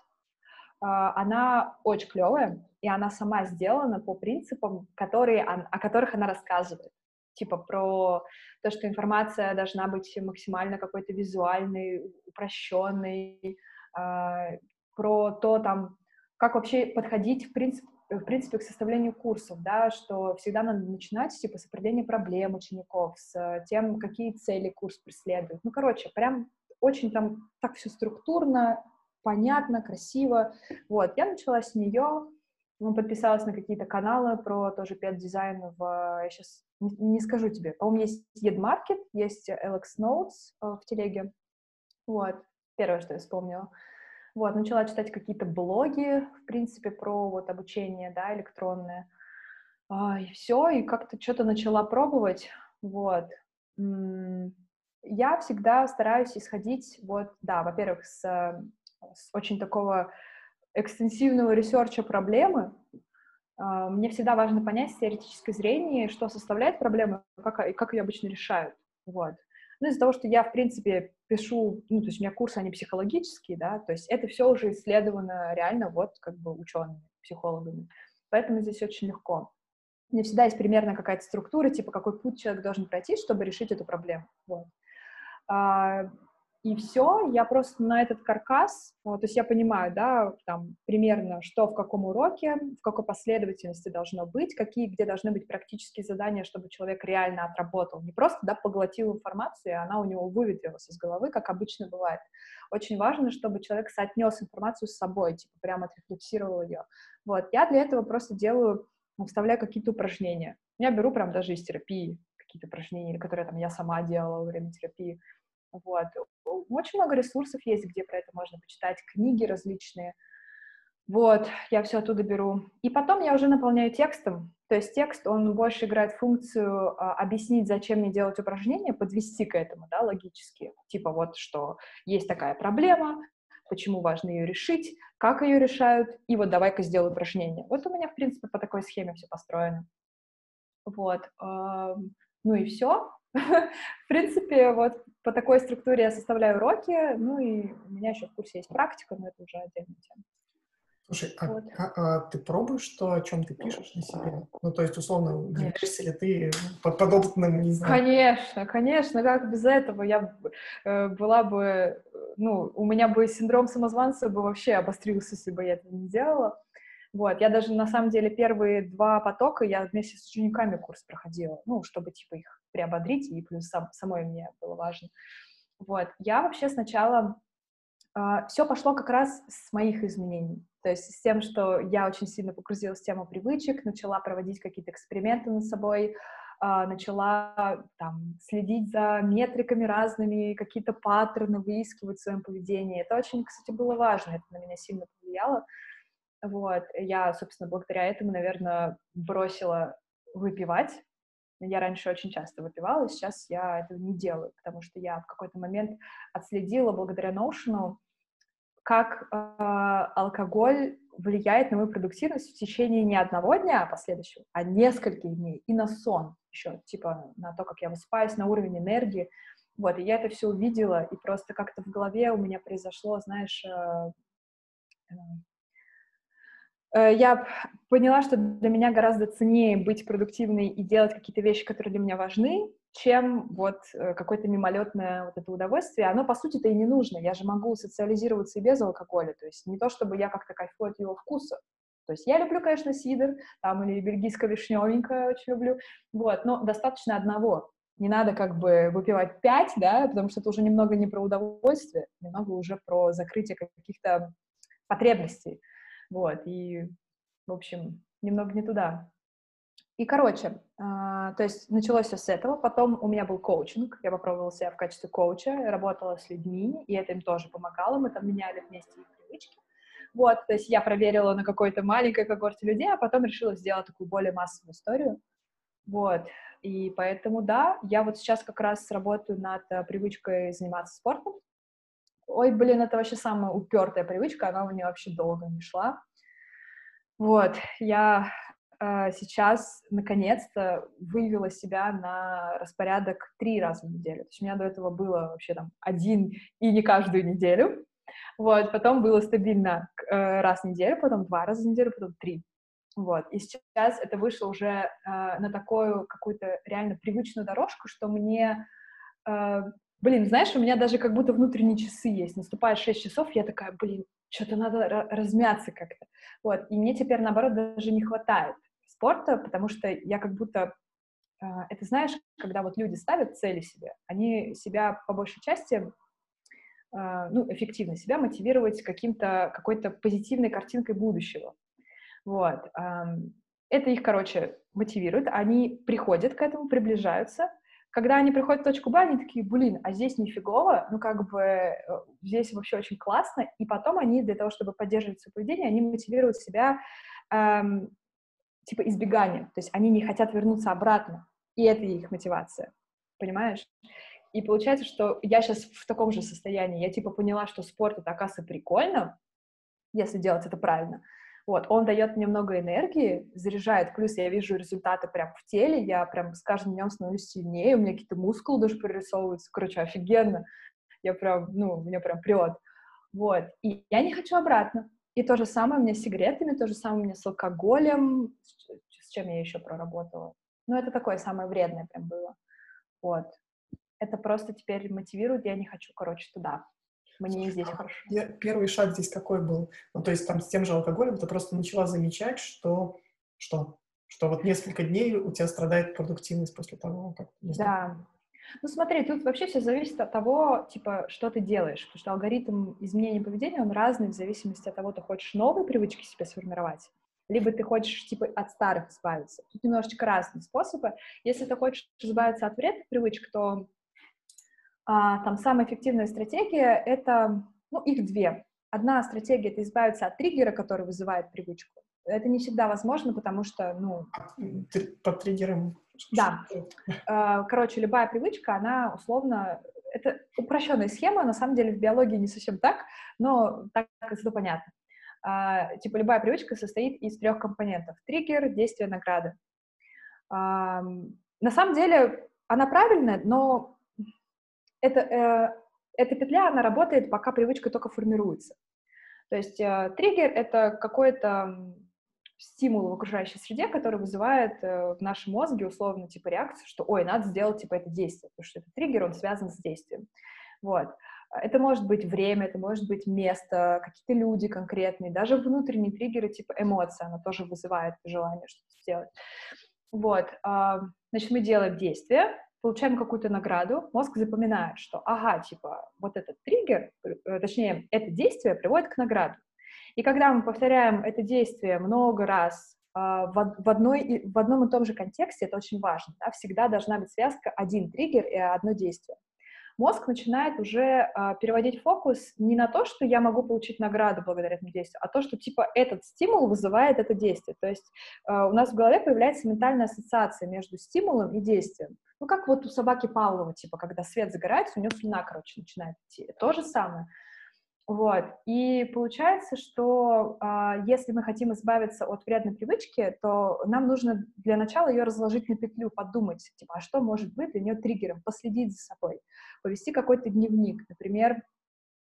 B: А, она очень клевая, и она сама сделана по принципам, которые, о которых она рассказывает. Типа про то, что информация должна быть максимально какой-то визуальной, упрощенной, а, про то, там, как вообще подходить, в принципе, в принципе, к составлению курсов, да, что всегда надо начинать, типа, с определения проблем учеников, с тем, какие цели курс преследует. Ну, короче, прям очень там так все структурно, понятно, красиво. Вот, я начала с нее, подписалась на какие-то каналы про тоже пет-дизайн в... Я сейчас не, не скажу тебе. По-моему, есть EdMarket, есть Alex Notes э, в телеге. Вот, первое, что я вспомнила. Вот, начала читать какие-то блоги, в принципе, про вот обучение, да, электронное. А, и все, и как-то что-то начала пробовать. Вот. Я всегда стараюсь исходить, вот, да, во-первых, с очень такого экстенсивного research а проблемы, а, мне всегда важно понять с теоретической зрения, что составляет проблему как, и как ее обычно решают. Вот. Ну, из-за того, что я, в принципе, пишу, ну, то есть у меня курсы, они психологические, да, то есть это все уже исследовано реально вот как бы учеными, психологами. Поэтому здесь очень легко. У всегда есть примерно какая-то структура, типа какой путь человек должен пройти, чтобы решить эту проблему. Вот. И все, я просто на этот каркас, то есть я понимаю, да, там, примерно, что в каком уроке, в какой последовательности должно быть, какие, где должны быть практические задания, чтобы человек реально отработал, не просто, да, поглотил информацию, и она у него выветрилась из головы, как обычно бывает. Очень важно, чтобы человек соотнес информацию с собой, типа, прямо отрефлексировал ее. Вот, я для этого просто делаю, вставляю какие-то упражнения. Я беру прям даже из терапии какие-то упражнения, которые там я сама делала во время терапии, вот. Очень много ресурсов есть, где про это можно почитать, книги различные. Вот, я все оттуда беру. И потом я уже наполняю текстом. То есть текст, он больше играет функцию а, объяснить, зачем мне делать упражнение, подвести к этому, да, логически. Типа вот, что есть такая проблема, почему важно ее решить, как ее решают, и вот давай-ка сделай упражнение. Вот у меня, в принципе, по такой схеме все построено. Вот. Ну и все. *laughs* В принципе, вот по такой структуре я составляю уроки, ну и у меня еще в курсе есть практика, но это уже отдельная тема.
A: Слушай, а, вот. а, а ты пробуешь то, о чем ты пишешь на себе? Ну, то есть, условно, являешься ли ты под подобным, не знаю?
B: Конечно, конечно, как без этого я э, была бы, ну, у меня бы синдром самозванца бы вообще обострился, если бы я это не делала. Вот, я даже, на самом деле, первые два потока я вместе с учениками курс проходила, ну, чтобы, типа, их приободрить, и плюс сам, самой мне было важно. Вот, я вообще сначала... Э, а, все пошло как раз с моих изменений. То есть с тем, что я очень сильно погрузилась в тему привычек, начала проводить какие-то эксперименты над собой, Uh, начала там, следить за метриками разными, какие-то паттерны выискивать в своем поведении. Это очень, кстати, было важно, это на меня сильно повлияло. Вот, я, собственно, благодаря этому, наверное, бросила выпивать. Я раньше очень часто выпивала, сейчас я этого не делаю, потому что я в какой-то момент отследила благодаря Notion, как э, алкоголь влияет на мою продуктивность в течение не одного дня последующего, а нескольких дней, и на сон еще, типа на то, как я высыпаюсь, на уровень энергии. Вот, и я это все увидела, и просто как-то в голове у меня произошло, знаешь, э, Э, я поняла, что для меня гораздо ценнее быть продуктивной и делать какие-то вещи, которые для меня важны, чем вот э, какое-то мимолетное вот это удовольствие. Оно, по сути-то, и не нужно. Я же могу социализироваться и без алкоголя. То есть не то, чтобы я как-то кайфую от его вкуса. То есть я люблю, конечно, сидр, там, или бельгийское вишневенькое очень люблю, вот, но достаточно одного. Не надо как бы выпивать пять, да, потому что это уже немного не про удовольствие, немного уже про закрытие каких-то потребностей. Вот, и, в общем, немного не туда. И, короче, э, то есть началось все с этого, потом у меня был коучинг, я попробовала себя в качестве коуча, работала с людьми, и это им тоже помогало, мы там меняли вместе их привычки. Вот, то есть я проверила на какой-то маленькой когорте людей, а потом решила сделать такую более массовую историю. Вот, и поэтому, да, я вот сейчас как раз работаю над э, привычкой заниматься спортом, ой, блин, это вообще самая упертая привычка, она у меня вообще долго не шла. Вот, я э, сейчас наконец-то вывела себя на распорядок три раза в неделю. То есть у меня до этого было вообще там один и не каждую неделю. Вот, потом было стабильно э, раз в неделю, потом два раза в неделю, потом три. Вот, и сейчас это вышло уже э, на такую какую-то реально привычную дорожку, что мне э, Блин, знаешь, у меня даже как будто внутренние часы есть. Наступает 6 часов, я такая, блин, что-то надо размяться как-то. Вот. И мне теперь, наоборот, даже не хватает спорта, потому что я как будто... Э, это знаешь, когда вот люди ставят цели себе, они себя по большей части э, ну, эффективно себя мотивировать каким-то, какой-то позитивной картинкой будущего. Вот. Это их, короче, мотивирует, они приходят к этому, приближаются, когда они приходят в точку Б, они такие, блин, а здесь нифигово, ну, как бы, э, здесь вообще очень классно, и потом они для того, чтобы поддерживать свое поведение, они мотивируют себя, эм, типа, избеганием, то есть они не хотят вернуться обратно, и это их мотивация, понимаешь? И получается, что я сейчас в таком же состоянии, я, типа, поняла, что спорт — это, оказывается, прикольно, если делать это правильно. Вот, он дает мне много энергии, заряжает, плюс я вижу результаты прям в теле, я прям с каждым днем становлюсь сильнее, у меня какие-то мускулы даже прорисовываются, короче, офигенно, я прям, ну, меня прям прет, вот, и я не хочу обратно, и то же самое у меня с сигаретами, то же самое у меня с алкоголем, с чем я еще проработала, ну, это такое самое вредное прям было, вот, это просто теперь мотивирует, я не хочу, короче, туда, мне здесь хорошо.
A: Я, первый шаг здесь какой был? Ну, то есть там с тем же алкоголем ты просто начала замечать, что, что, что вот несколько дней у тебя страдает продуктивность после того, как...
B: Да. Ну смотри, тут вообще все зависит от того, типа, что ты делаешь, потому что алгоритм изменения поведения, он разный в зависимости от того, ты хочешь новые привычки себе сформировать, либо ты хочешь, типа, от старых избавиться. Тут немножечко разные способы. Если ты хочешь избавиться от вредных привычек, то а, там самая эффективная стратегия — это, ну, их две. Одна стратегия — это избавиться от триггера, который вызывает привычку. Это не всегда возможно, потому что, ну...
A: Под триггером?
B: Да. *laughs* А, короче, любая привычка, она условно... Это упрощенная схема, на самом деле в биологии не совсем так, но так это понятно. А, типа любая привычка состоит из трех компонентов. Триггер, действие, награда. На самом деле она правильная, но это, э, эта петля, она работает, пока привычка только формируется. То есть э, триггер — это какой-то стимул в окружающей среде, который вызывает э, в нашем мозге условно типа реакцию, что ой, надо сделать типа это действие, потому что это триггер, он связан с действием. Вот. Это может быть время, это может быть место, какие-то люди конкретные, даже внутренние триггеры типа эмоции, она тоже вызывает желание что-то сделать. Вот. Э, значит, мы делаем действие, получаем какую-то награду, мозг запоминает, что, ага, типа, вот этот триггер, э, точнее, это действие приводит к награду. И когда мы повторяем это действие много раз э, в, в, одной, в одном и том же контексте, это очень важно, да, всегда должна быть связка один триггер и одно действие мозг начинает уже э, переводить фокус не на то, что я могу получить награду благодаря этому действию, а то, что типа этот стимул вызывает это действие. То есть э, у нас в голове появляется ментальная ассоциация между стимулом и действием. Ну, как вот у собаки Павлова, типа, когда свет загорается, у нее слюна, короче, начинает идти. То же самое. Вот. И получается, что э, если мы хотим избавиться от вредной привычки, то нам нужно для начала ее разложить на петлю, подумать, типа, а что может быть для нее триггером, последить за собой, повести какой-то дневник, например,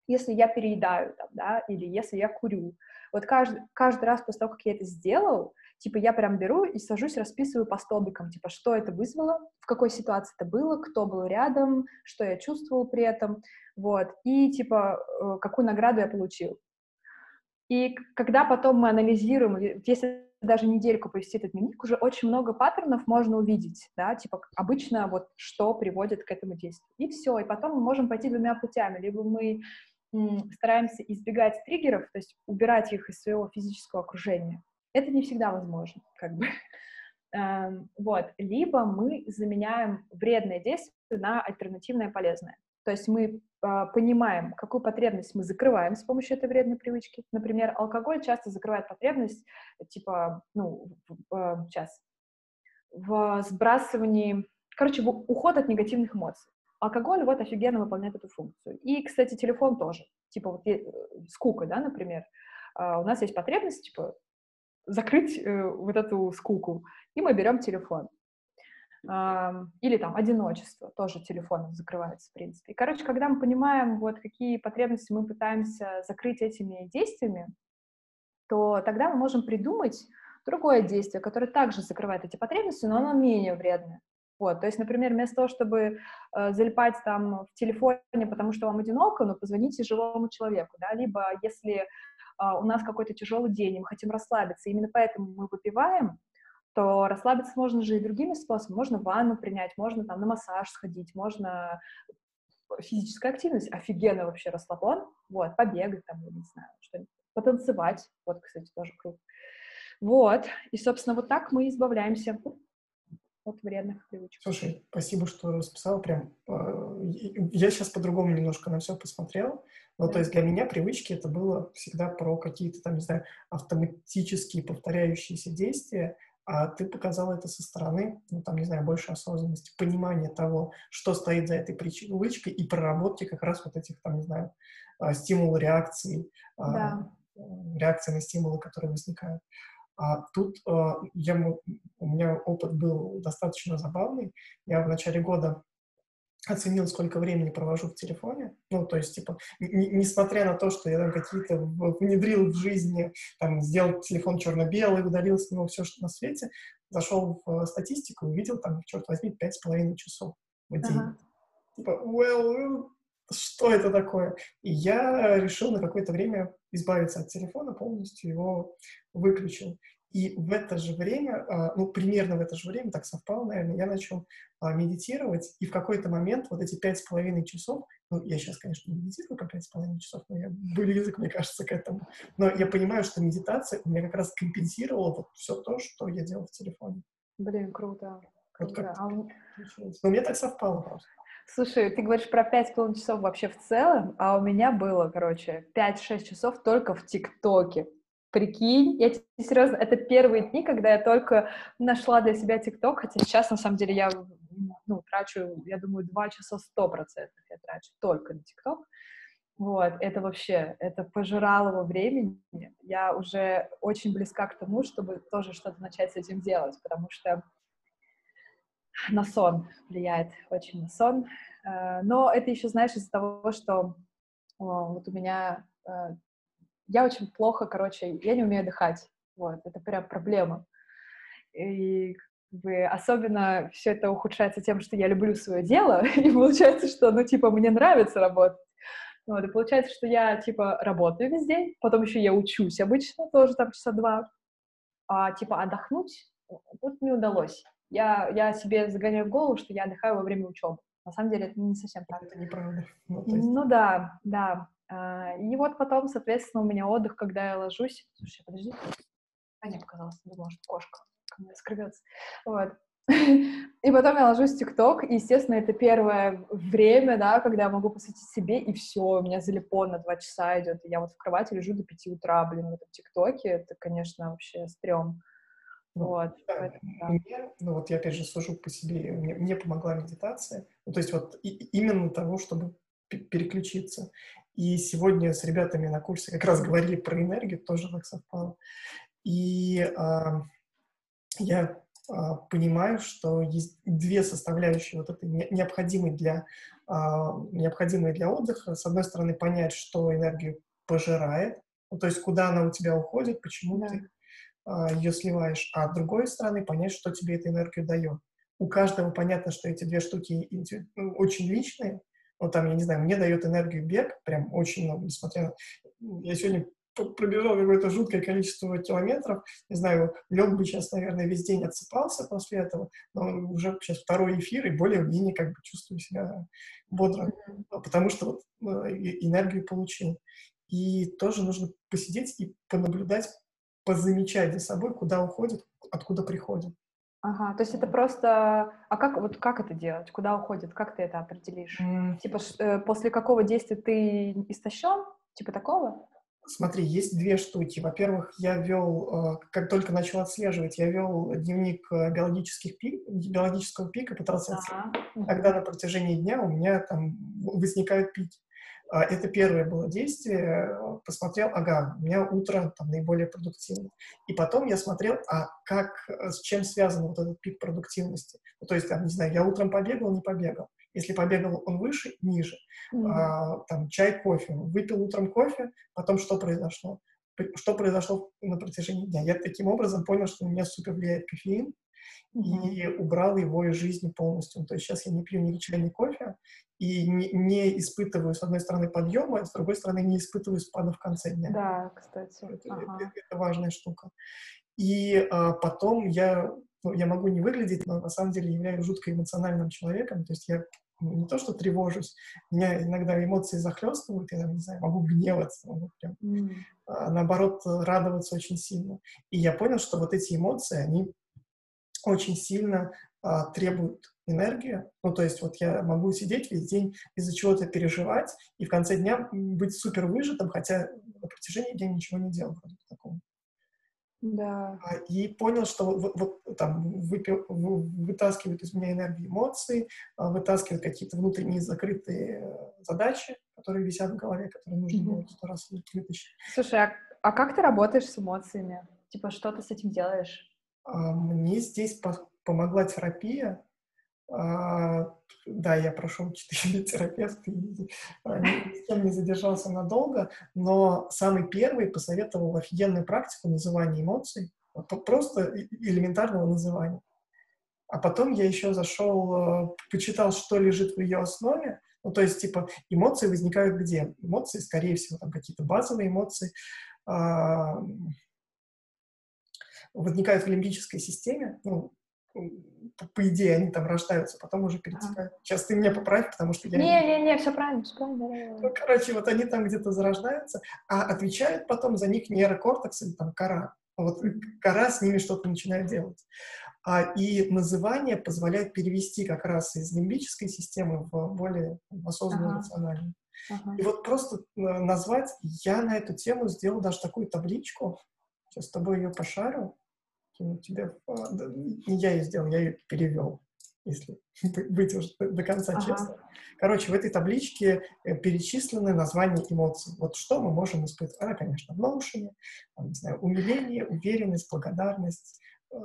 B: если я переедаю, там, да, или если я курю. Вот каждый, каждый раз после того, как я это сделал, типа я прям беру и сажусь, расписываю по столбикам, типа что это вызвало, в какой ситуации это было, кто был рядом, что я чувствовал при этом, вот, и типа э, какую награду я получил. И когда потом мы анализируем, если даже недельку повести этот дневник, уже очень много паттернов можно увидеть, да, типа обычно вот что приводит к этому действию. И все, и потом мы можем пойти двумя путями. Либо мы стараемся избегать триггеров, то есть убирать их из своего физического окружения. Это не всегда возможно, как бы. *laughs* Эм, вот. Либо мы заменяем вредное действие на альтернативное полезное. То есть мы э, понимаем, какую потребность мы закрываем с помощью этой вредной привычки. Например, алкоголь часто закрывает потребность, типа, ну, э, сейчас, в сбрасывании, короче, в уход от негативных эмоций. Алкоголь вот офигенно выполняет эту функцию. И, кстати, телефон тоже. Типа вот э, скука, да, например. Э, у нас есть потребность, типа, закрыть э, вот эту скуку, и мы берем телефон. Или там одиночество, тоже телефоном закрывается, в принципе. И, короче, когда мы понимаем, вот какие потребности мы пытаемся закрыть этими действиями, то тогда мы можем придумать другое действие, которое также закрывает эти потребности, но оно менее вредное. Вот, то есть, например, вместо того, чтобы э, залипать там в телефоне, потому что вам одиноко, ну, позвоните живому человеку, да, либо если э, у нас какой-то тяжелый день, и мы хотим расслабиться, именно поэтому мы выпиваем, то расслабиться можно же и другими способами. Можно ванну принять, можно там на массаж сходить, можно физическая активность, офигенно вообще расслаблен, вот, побегать там, я не знаю, что-нибудь, потанцевать, вот, кстати, тоже круто. Вот, и, собственно, вот так мы избавляемся от вредных привычек.
A: Слушай, спасибо, что расписал прям. А, я сейчас по-другому немножко на все посмотрел. Ну, да. то есть для меня привычки это было всегда про какие-то там, не знаю, автоматические повторяющиеся действия, а ты показал это со стороны, ну, там, не знаю, больше осознанности, понимания того, что стоит за этой привычкой и проработки как раз вот этих, там, не знаю, а, стимул реакций.
B: А, да.
A: реакция на стимулы, которые возникают. А тут э, я, у меня опыт был достаточно забавный. Я в начале года оценил, сколько времени провожу в телефоне. Ну, то есть, типа, несмотря на то, что я там какие-то внедрил в жизни, там, сделал телефон черно-белый, удалил с него все, что на свете, зашел в статистику и видел там, черт возьми, пять с половиной часов в день. Ага. Типа, well, что это такое? И я решил на какое-то время избавиться от телефона, полностью его выключил. И в это же время, а, ну, примерно в это же время, так совпало, наверное, я начал а, медитировать, и в какой-то момент вот эти пять с половиной часов, ну, я сейчас, конечно, не медитирую по пять с половиной часов, но я близок, мне кажется, к этому, но я понимаю, что медитация у меня как раз компенсировала вот все то, что я делал в телефоне.
B: Блин, круто. Вот как а...
A: Но у меня так совпало просто.
B: Слушай, ты говоришь про 5 часов вообще в целом, а у меня было, короче, 5-6 часов только в ТикТоке. Прикинь, я тебе серьезно, это первые дни, когда я только нашла для себя ТикТок, хотя сейчас, на самом деле, я ну, трачу, я думаю, два часа сто процентов я трачу только на ТикТок. Вот, это вообще, это пожирало его времени. Я уже очень близка к тому, чтобы тоже что-то начать с этим делать, потому что на сон влияет очень на сон. Э, но это еще, знаешь, из-за того, что вот у меня э, я очень плохо, короче, я не умею дыхать. Вот, это прям проблема. И особенно все это ухудшается тем, что я люблю свое дело, *laughs* и получается, что, ну, типа, мне нравится работать. Вот, и получается, что я, типа, работаю весь день, потом еще я учусь обычно, тоже там часа два, а, типа, отдохнуть вот не удалось. Я, я себе загоняю в голову, что я отдыхаю во время учебы. На самом деле это не совсем так.
A: Это неправда. *laughs* Ну,
B: есть... ну да, да. А, и вот потом, соответственно, у меня отдых, когда я ложусь. Слушай, подожди. А, не показалось, думала, что кошка ко мне скрывется. Вот. *laughs* И потом я ложусь в ТикТок, и, естественно, это первое время, да, когда я могу посвятить себе, и все, у меня залипон на два часа идет, и я вот в кровати лежу до пяти утра, блин, в этом ТикТоке, это, конечно, вообще стрём.
A: Ну, вот. Поэтому, да. Мне, ну вот я опять же сужу по себе, мне, мне помогла медитация, ну, то есть вот и, именно того, чтобы переключиться. И сегодня с ребятами на курсе как раз говорили про энергию, тоже так совпало. И а, я а, понимаю, что есть две составляющие вот этой необходимой для, а, необходимые для отдыха. С одной стороны, понять, что энергию пожирает, ну, то есть куда она у тебя уходит, почему да. ты ее сливаешь, а с другой стороны, понять, что тебе эта энергию дает. У каждого понятно, что эти две штуки ну, очень личные, ну, там, я не знаю, мне дает энергию бег, прям очень много, несмотря на... Я сегодня пробежал какое-то жуткое количество километров, не знаю, лег бы сейчас, наверное, весь день отсыпался после этого, но уже сейчас второй эфир, и более-менее как бы чувствую себя бодро, потому что вот э, энергию получил. И тоже нужно посидеть и понаблюдать, позамечать за собой, куда уходит, откуда приходит.
B: Ага, то есть это просто... А как, вот как это делать? Куда уходит? Как ты это определишь? Mm. Типа, э, после какого действия ты истощен? Типа такого?
A: Смотри, есть две штуки. Во-первых, я вел, э, как только начал отслеживать, я вел дневник э, биологических пик, биологического пика, пытался ага. когда на протяжении дня у меня там возникают пики. А, это первое было действие. Посмотрел, ага, у меня утро там наиболее продуктивное. И потом я смотрел, а как, с чем связан вот этот пик продуктивности. Ну, то есть, там, не знаю, я утром побегал, не побегал. Если побегал он выше, ниже. Mm-hmm. А, там чай, кофе. Выпил утром кофе, потом что произошло? Что произошло на протяжении дня? Я таким образом понял, что у меня супер влияет кофеин, и убрал его из жизни полностью. То есть сейчас я не пью ни чай, ни кофе, и не, не испытываю, с одной стороны, подъема, а с другой стороны, не испытываю спада в конце дня.
B: Да, кстати.
A: Это, ага. это, это важная штука. И а, потом я, ну, я могу не выглядеть, но на самом деле являюсь жутко эмоциональным человеком. То есть я ну, не то, что тревожусь, меня иногда эмоции захлестывают, я, не знаю, могу гневаться, могу прям, mm. а, наоборот, радоваться очень сильно. И я понял, что вот эти эмоции, они очень сильно а, требуют энергию. Ну, то есть вот я могу сидеть весь день из-за чего-то переживать и в конце дня быть супер выжатым, хотя на протяжении дня ничего не делал такого.
B: Да.
A: А, и понял, что вот, вот там выпил, вытаскивают из меня энергию эмоций, а, вытаскивают какие-то внутренние закрытые задачи, которые висят в голове, которые нужно mm-hmm. было сто раз вытащить.
B: Слушай, а А как ты работаешь с эмоциями? Типа, что ты с этим делаешь?
A: А, мне здесь помогла терапия. А, да, я прошел 4 *laughs* терапевта, и а, ни с кем не задержался надолго, но самый первый посоветовал офигенную практику называния эмоций, просто элементарного называния. А потом я еще зашел, почитал, что лежит в ее основе. Ну, то есть, типа, эмоции возникают где? Эмоции, скорее всего, там какие-то базовые эмоции, возникают в лимбической системе, ну, по идее, они там рождаются, потом уже перетекают. Сейчас ты меня поправь, потому что я...
B: Не-не-не, все правильно, все правильно.
A: Ну, короче, вот они там где-то зарождаются, а отвечает потом за них нейрокортекс или там кора. Вот кора с ними что-то начинает делать. А, и называние позволяет перевести как раз из лимбической системы в более осознанную, ага. рациональную. Ага. И вот просто э, назвать, я на эту тему сделал даже такую табличку, сейчас с тобой ее пошарю, кину тебе, а, не я ее сделал, я ее перевел, если *laughs* быть уже до конца ага. честно. Короче, в этой табличке э, перечислены названия эмоций. Вот что мы можем испытывать? А, конечно, в там, не знаю, умиление, уверенность, благодарность, э,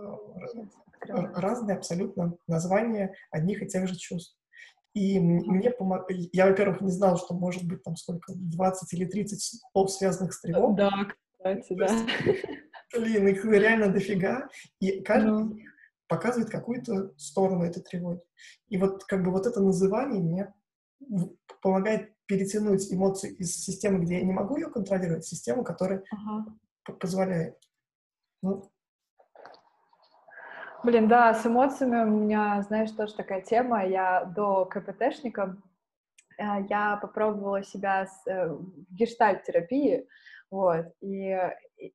A: разные абсолютно названия одних и тех же чувств. И мне помог... Я, во-первых, не знал, что может быть там сколько, 20 или 30 слов, связанных с тревогой.
B: Да, кстати, да. *laughs*
A: Блин, их реально дофига. И каждый ну. показывает какую-то сторону этой тревоги. И вот как бы вот это называние мне помогает перетянуть эмоции из системы, где я не могу ее контролировать, в систему, которая ага. позволяет. Ну,
B: Блин, да, с эмоциями у меня, знаешь, тоже такая тема. Я до КПТшника, э, я попробовала себя с, э, в гештальт-терапии, вот, и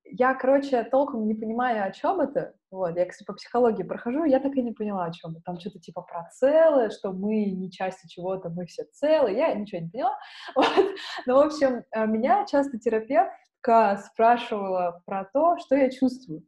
B: я, короче, толком не понимаю, о чем это, вот, я, кстати, по психологии прохожу, я так и не поняла, о чем там что-то типа про целое, что мы не части чего-то, мы все целые, я ничего не поняла, *laughs* вот, но, в общем, э, меня часто терапевтка спрашивала про то, что я чувствую,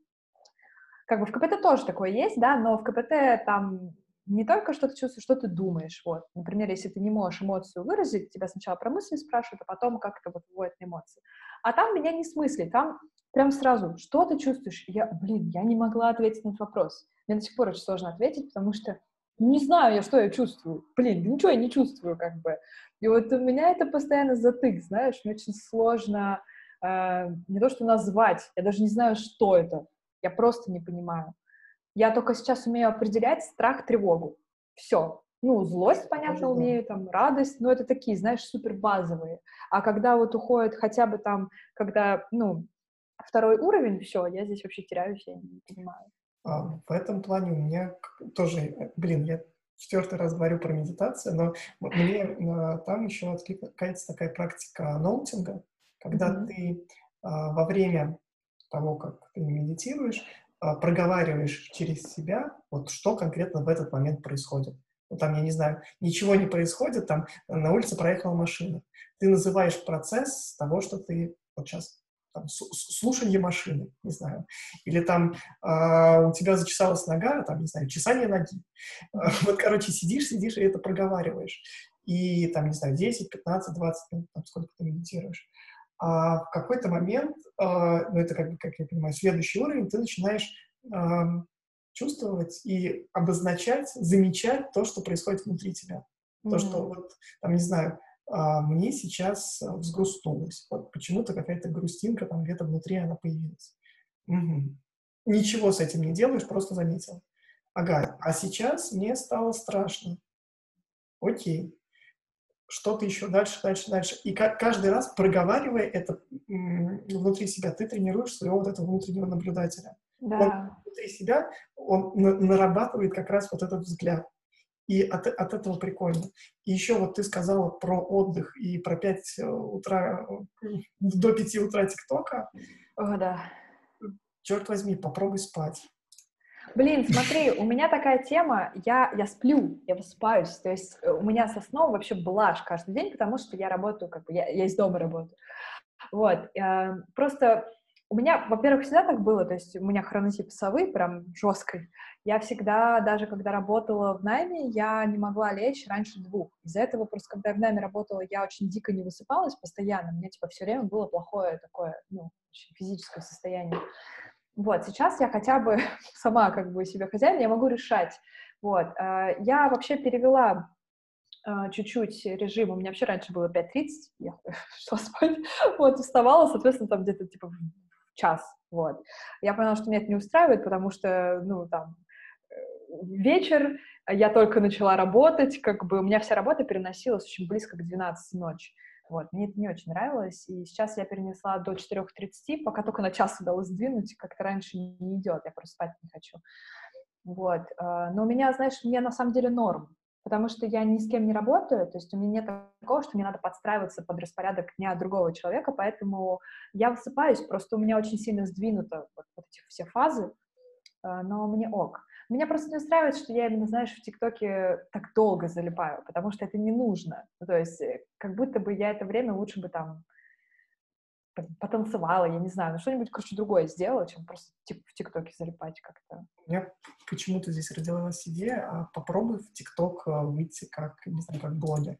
B: как бы в КПТ тоже такое есть, да, но в КПТ там не только что ты чувствуешь, что ты думаешь, вот. Например, если ты не можешь эмоцию выразить, тебя сначала про мысли спрашивают, а потом как это вот выводит на эмоции. А там меня не смыслит, там прям сразу, что ты чувствуешь? Я, блин, я не могла ответить на этот вопрос. Мне до сих пор очень сложно ответить, потому что не знаю я, что я чувствую. Блин, ничего я не чувствую, как бы. И вот у меня это постоянно затык, знаешь, мне очень сложно э, не то что назвать, я даже не знаю, что это. Я просто не понимаю. Я только сейчас умею определять страх, тревогу. Все. Ну, злость, понятно, умею, там, радость, но это такие, знаешь, супер базовые. А когда вот уходит хотя бы там, когда, ну, второй уровень, все, я здесь вообще теряюсь, я не понимаю.
A: А, в этом плане у меня тоже, э, блин, я четвертый раз говорю про медитацию, но мне а, там еще откликается такая практика ноутинга, когда mm-hmm. ты а, во время того, как ты медитируешь, а, проговариваешь через себя, вот что конкретно в этот момент происходит. Ну, там, я не знаю, ничего не происходит, там на улице проехала машина. Ты называешь процесс того, что ты вот сейчас там, слушание машины, не знаю, или там э, у тебя зачесалась нога, там, не знаю, чесание ноги. Э, вот, короче, сидишь, сидишь и это проговариваешь. И там, не знаю, 10, 15, 20 минут, там, сколько ты медитируешь а в какой-то момент, а, ну это как, бы, как я понимаю, следующий уровень, ты начинаешь а, чувствовать и обозначать, замечать то, что происходит внутри тебя. Mm-hmm. То, что вот, там, не знаю, а, мне сейчас взгрустнулось. Вот почему-то какая-то грустинка там где-то внутри она появилась. Угу. Ничего с этим не делаешь, просто заметил. Ага, а сейчас мне стало страшно. Окей что-то еще дальше, дальше, дальше. И каждый раз, проговаривая это внутри себя, ты тренируешь своего вот этого внутреннего наблюдателя. Да. Он внутри себя, он нарабатывает как раз вот этот взгляд. И от, от этого прикольно. И еще вот ты сказала про отдых и про 5 э, утра, э, до 5 утра ТикТока.
B: О, да.
A: Черт возьми, попробуй спать.
B: Блин, смотри, у меня такая тема, я, я сплю, я высыпаюсь, то есть э, у меня со сном вообще блажь каждый день, потому что я работаю, как бы, я, я из дома работаю. Вот, э, просто у меня, во-первых, всегда так было, то есть у меня хронотип совы прям жесткой. Я всегда, даже когда работала в найме, я не могла лечь раньше двух. Из-за этого просто, когда я в найме работала, я очень дико не высыпалась постоянно. У меня, типа, все время было плохое такое, ну, физическое состояние. Вот, сейчас я хотя бы *laughs* сама как бы себе хозяин, я могу решать. Вот, э, я вообще перевела э, чуть-чуть режим, у меня вообще раньше было 5.30, я *laughs* шла спать, вот, вставала, соответственно, там где-то типа час, вот. Я поняла, что меня это не устраивает, потому что, ну, там, э, вечер, я только начала работать, как бы у меня вся работа переносилась очень близко к 12 ночи. Вот, мне это не очень нравилось, и сейчас я перенесла до 4.30, пока только на час удалось сдвинуть, как-то раньше не идет, я просто спать не хочу. Вот, а, но у меня, знаешь, мне на самом деле норм, потому что я ни с кем не работаю, то есть у меня нет такого, что мне надо подстраиваться под распорядок дня другого человека, поэтому я высыпаюсь, просто у меня очень сильно сдвинуто вот, вот эти все фазы, а, но мне ок. Меня просто не устраивает, что я именно, знаешь, в ТикТоке так долго залипаю, потому что это не нужно. Ну, то есть э, как будто бы я это время лучше бы там потанцевала, я не знаю, ну что-нибудь, короче, другое сделала, чем просто в ТикТоке залипать как-то.
A: Меня почему-то здесь родилась идея, а попробуй в ТикТок э, выйти как, не знаю, как блогер.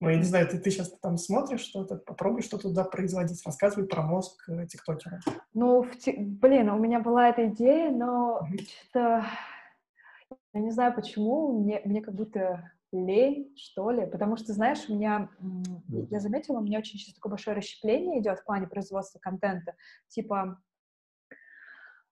A: Ну, я не знаю, ты, ты сейчас там смотришь что-то, попробуй что-то туда производить, рассказывай про мозг э, тиктокера.
B: Ну, в ти... блин, у меня была эта идея, но что-то я не знаю почему, мне, мне как будто лень, что ли, потому что, знаешь, у меня, я заметила, у меня очень сейчас такое большое расщепление идет в плане производства контента. Типа,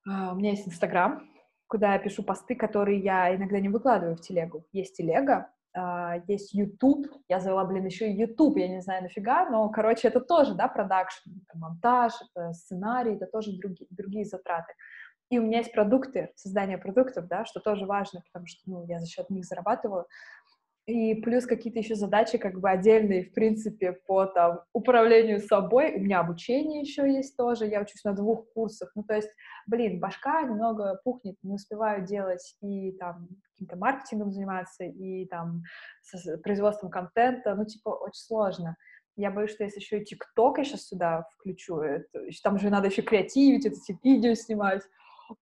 B: а, у меня есть Инстаграм, куда я пишу посты, которые я иногда не выкладываю в телегу. Есть телега, а, есть YouTube, я завела, блин, еще и YouTube, я не знаю нафига, но, короче, это тоже, да, продакшн, это монтаж, это сценарий, это тоже другие, другие затраты. И у меня есть продукты, создание продуктов, да, что тоже важно, потому что, ну, я за счет них зарабатываю. И плюс какие-то еще задачи как бы отдельные, в принципе, по там управлению собой. У меня обучение еще есть тоже, я учусь на двух курсах. Ну, то есть, блин, башка немного пухнет, не успеваю делать и там каким-то маркетингом заниматься, и там с производством контента. Ну, типа, очень сложно. Я боюсь, что если еще и ТикТок я сейчас сюда включу, это, там же надо еще креативить, эти видео снимать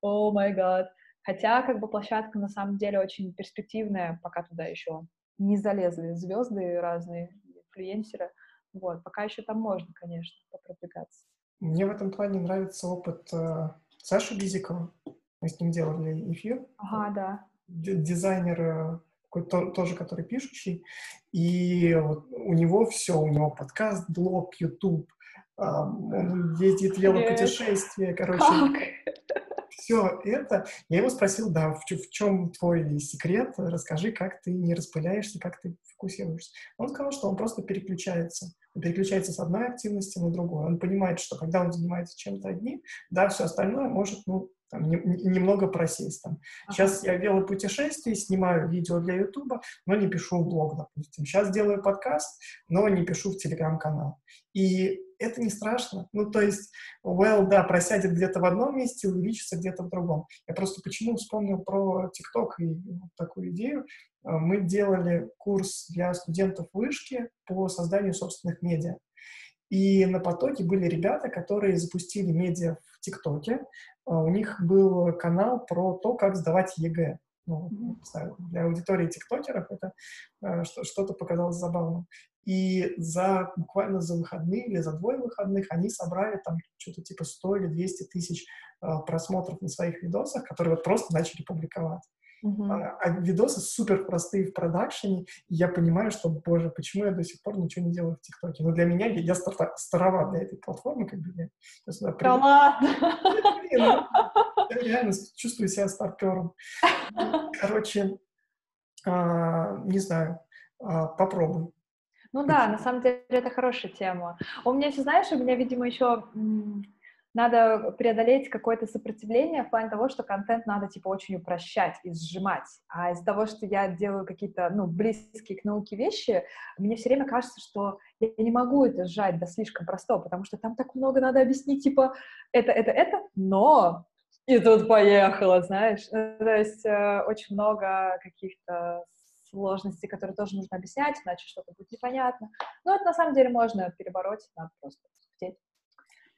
B: о май гад. Хотя, как бы, площадка на самом деле очень перспективная, пока туда еще не залезли звезды разные, инфлюенсеры. Вот, пока еще там можно, конечно, попродвигаться.
A: Мне в этом плане нравится опыт э, Саши Бизикова. Мы с ним делали эфир.
B: Ага, да.
A: Дизайнер э, такой, то, тоже, который пишущий. И вот у него все, у него подкаст, блог, YouTube, он ездит в велопутешествие, короче. Как? Все это, я его спросил, да, в, в чем твой секрет, расскажи, как ты не распыляешься, как ты фокусируешься. Он сказал, что он просто переключается. Он переключается с одной активности на другую. Он понимает, что когда он занимается чем-то одним, да, все остальное может, ну, там, не, немного просесть. Там. Сейчас я делаю путешествия, снимаю видео для Ютуба, но не пишу блог, допустим. Сейчас делаю подкаст, но не пишу в Телеграм-канал. И это не страшно. Ну, то есть, well, да, просядет где-то в одном месте, увеличится где-то в другом. Я просто почему вспомнил про ТикТок и вот такую идею. А, мы делали курс для студентов вышки по созданию собственных медиа. И на потоке были ребята, которые запустили медиа в ТикТоке. А, у них был канал про то, как сдавать ЕГЭ. Ну, знаю, для аудитории тиктокеров это э, что-то показалось забавным. И за буквально за выходные или за двое выходных они собрали там что-то типа 100 или 200 тысяч э, просмотров на своих видосах, которые вот просто начали публиковать. Uh-huh. А, видосы супер простые в продакшене, и я понимаю, что, боже, почему я до сих пор ничего не делаю в ТикТоке? Но для меня, я, я стар, староват для этой платформы, как бы я... я
B: сюда да ладно?
A: Я реально чувствую себя старпером. Короче, а, не знаю, а, попробуй.
B: Ну да, на самом деле это хорошая тема. У меня знаешь, у меня, видимо, еще надо преодолеть какое-то сопротивление в плане того, что контент надо, типа, очень упрощать и сжимать. А из-за того, что я делаю какие-то, ну, близкие к науке вещи, мне все время кажется, что я не могу это сжать до слишком простого, потому что там так много надо объяснить, типа, это, это, это, но и тут поехала, знаешь. Ну, то есть э, очень много каких-то сложностей, которые тоже нужно объяснять, иначе что-то будет непонятно. Но это на самом деле можно перебороть, надо просто хотеть.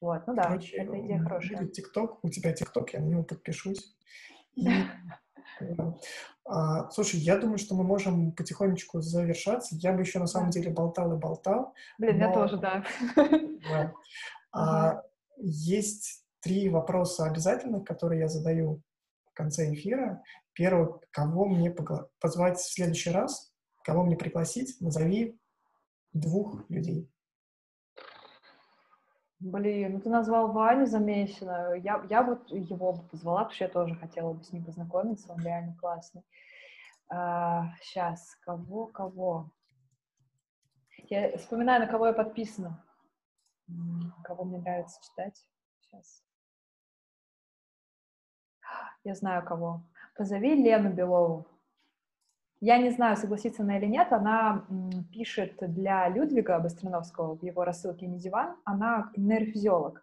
B: Вот, ну да, Короче, эта идея хорошая.
A: Будет ТикТок, у тебя ТикТок, я на него подпишусь. *laughs* И, а, слушай, я думаю, что мы можем потихонечку завершаться. Я бы еще на самом деле болтал и болтал.
B: Блин, но... я тоже, да. *laughs*
A: да. А, есть три вопроса обязательных, которые я задаю в конце эфира. Первый, кого мне позвать в следующий раз, кого мне пригласить, назови двух людей.
B: Блин, ну ты назвал Ваню Замесина. Я, я вот его бы позвала, потому что я тоже хотела бы с ним познакомиться, он реально классный. А, сейчас, кого, кого? Я вспоминаю, на кого я подписана. Кого мне нравится читать. Сейчас. Я знаю кого. Позови Лену Белову. Я не знаю, согласится она или нет, она пишет для Людвига Быстроновского в его рассылке «Не диван», она нейрофизиолог.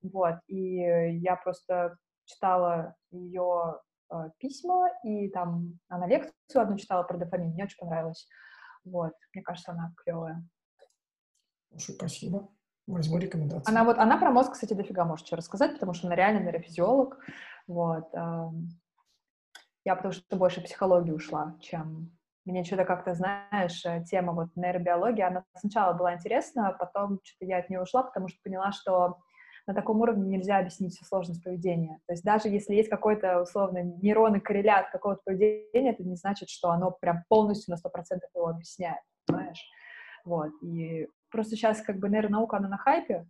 B: Вот, и я просто читала ее э, письма, и там она лекцию одну читала про дофамин, мне очень понравилось. Вот, мне кажется, она клевая.
A: Слушай, спасибо. Возьму рекомендации.
B: Она вот, она про мозг, кстати, дофига может что рассказать, потому что она реально нейрофизиолог. Вот. Я потому что больше психологии ушла, чем мне что-то как-то, знаешь, э, тема вот нейробиологии, она сначала была интересна, а потом что-то я от нее ушла, потому что поняла, что на таком уровне нельзя объяснить всю сложность поведения. То есть даже если есть какой-то, условно, нейронный коррелят какого-то поведения, это не значит, что оно прям полностью на 100% его объясняет, понимаешь? Вот. И просто сейчас как бы нейронаука, она на хайпе,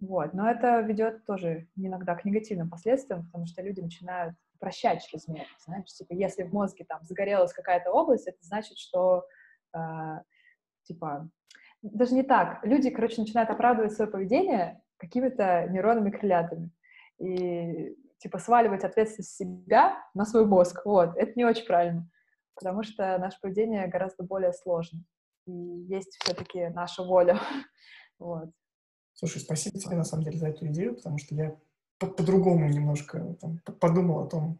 B: вот. Но это ведет тоже иногда к негативным последствиям, потому что люди начинают прощать чрезмерно, знаешь, типа, если в мозге там загорелась какая-то область, это значит, что, э, типа, даже не так, люди, короче, начинают оправдывать свое поведение какими-то нейронными крылятами и, типа, сваливать ответственность себя на свой мозг, вот, это не очень правильно, потому что наше поведение гораздо более сложно, и есть все-таки наша воля, *laughs* вот.
A: Слушай, спасибо тебе, на самом деле, за эту идею, потому что я по-другому немножко там, подумал о том,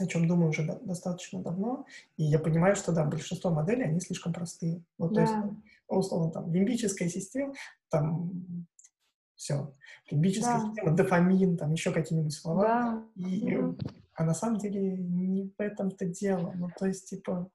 A: о чем думаю уже достаточно давно, и я понимаю, что да, большинство моделей, они слишком простые. Вот, да. то есть, условно, там, лимбическая система, там, все, лимбическая да. система, дофамин, там, еще какие-нибудь слова, да. и, да. а на самом деле не в этом-то дело, ну, то есть, типа,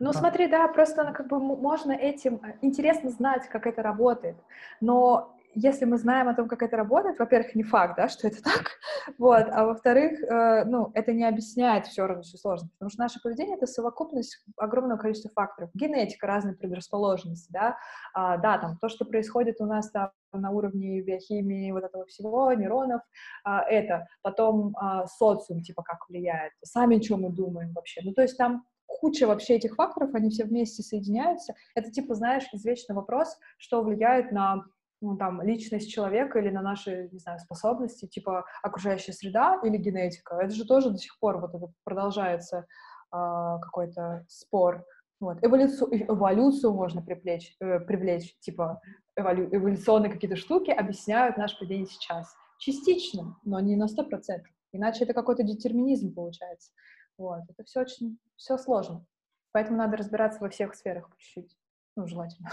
B: ну, да. смотри, да, просто как бы можно этим э, интересно знать, как это работает, но если мы знаем о том, как это работает, во-первых, не факт, да, что это так, *laughs* вот, а во-вторых, э, ну, это не объясняет все равно всю сложность, потому что наше поведение — это совокупность огромного количества факторов. Генетика, разные предрасположенности, да, а, да, там, то, что происходит у нас там на уровне биохимии вот этого всего, нейронов, а, это, потом а, социум, типа, как влияет, сами, что мы думаем вообще, ну, то есть там куча вообще этих факторов, они все вместе соединяются. Это типа, знаешь, извечный вопрос, что влияет на ну, там, личность человека или на наши, не знаю, способности, типа окружающая среда или генетика. Это же тоже до сих пор вот это продолжается э, какой-то спор. Вот. Эволюцию, эволюцию можно привлечь, э, привлечь типа эволю, эволюционные какие-то штуки объясняют наш поведение сейчас. Частично, но не на сто процентов. Иначе это какой-то детерминизм получается. Вот. Это все очень, все сложно. Поэтому надо разбираться во всех сферах чуть-чуть. Ну, желательно.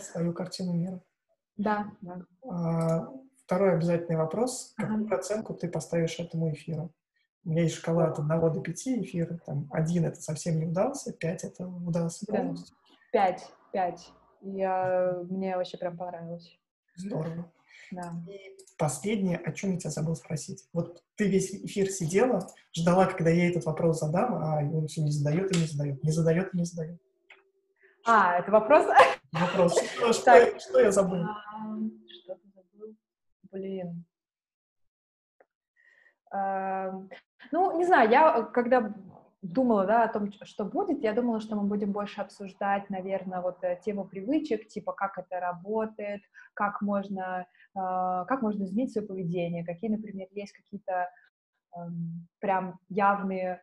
A: свою картину мира.
B: Да, да.
A: А, второй обязательный вопрос. Какую ага. оценку ты поставишь этому эфиру? У меня есть шкала от 1 до 5 эфиров. Там, один это совсем не удался, 5 это удался полностью.
B: 5, 5. Я, мне вообще прям понравилось.
A: Здорово.
B: Да.
A: И последнее, о чем я тебя забыл спросить. Вот ты весь эфир сидела, ждала, когда я этот вопрос задам, а он все не задает и не задает, не задает и не задает.
B: А, это вопрос?
A: Вопрос. *laughs* Что, что, что я забыл? А,
B: что ты забыл? Блин. А, ну, не знаю, я когда думала, да, о том, что будет, я думала, что мы будем больше обсуждать, наверное, вот э, тему привычек, типа как это работает, как можно, э, как можно изменить свое поведение, какие, например, есть какие-то э, прям явные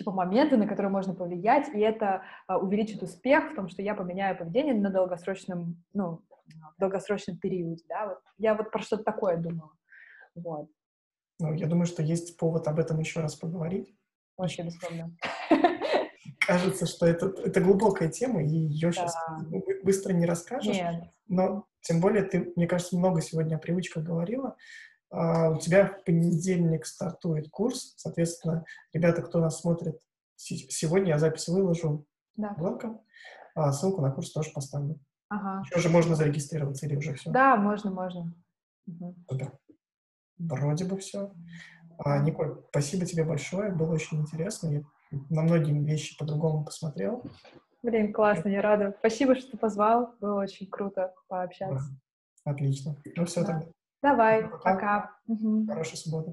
B: типа моменты, на которые можно повлиять, и это э, увеличит успех в том, что я поменяю поведение на долгосрочном, ну, в долгосрочном периоде, да, вот я вот про что-то такое думала, вот.
A: Ну, я думаю, что есть повод об этом еще раз поговорить.
B: Вообще без проблем. *laughs*
A: Кажется, что это, это глубокая тема, и ее да. сейчас быстро не расскажешь.
B: Нет.
A: Но тем более ты, мне кажется, много сегодня о привычках говорила. Uh, у тебя в понедельник стартует курс, соответственно, ребята, кто нас смотрит сегодня, я запись выложу
B: да.
A: welcome, uh, ссылку на курс тоже поставлю.
B: Ага.
A: Еще же можно зарегистрироваться или уже все?
B: Да, можно, можно.
A: Угу. Супер. Вроде бы все. А, Николь, спасибо тебе большое, было очень интересно. Я на многие вещи по-другому посмотрел.
B: Блин, классно, я рада. Спасибо, что позвал, было очень круто пообщаться.
A: Да. Отлично. Ну все
B: да.
A: тогда.
B: Давай, пока. пока.
A: Хорошей субботы.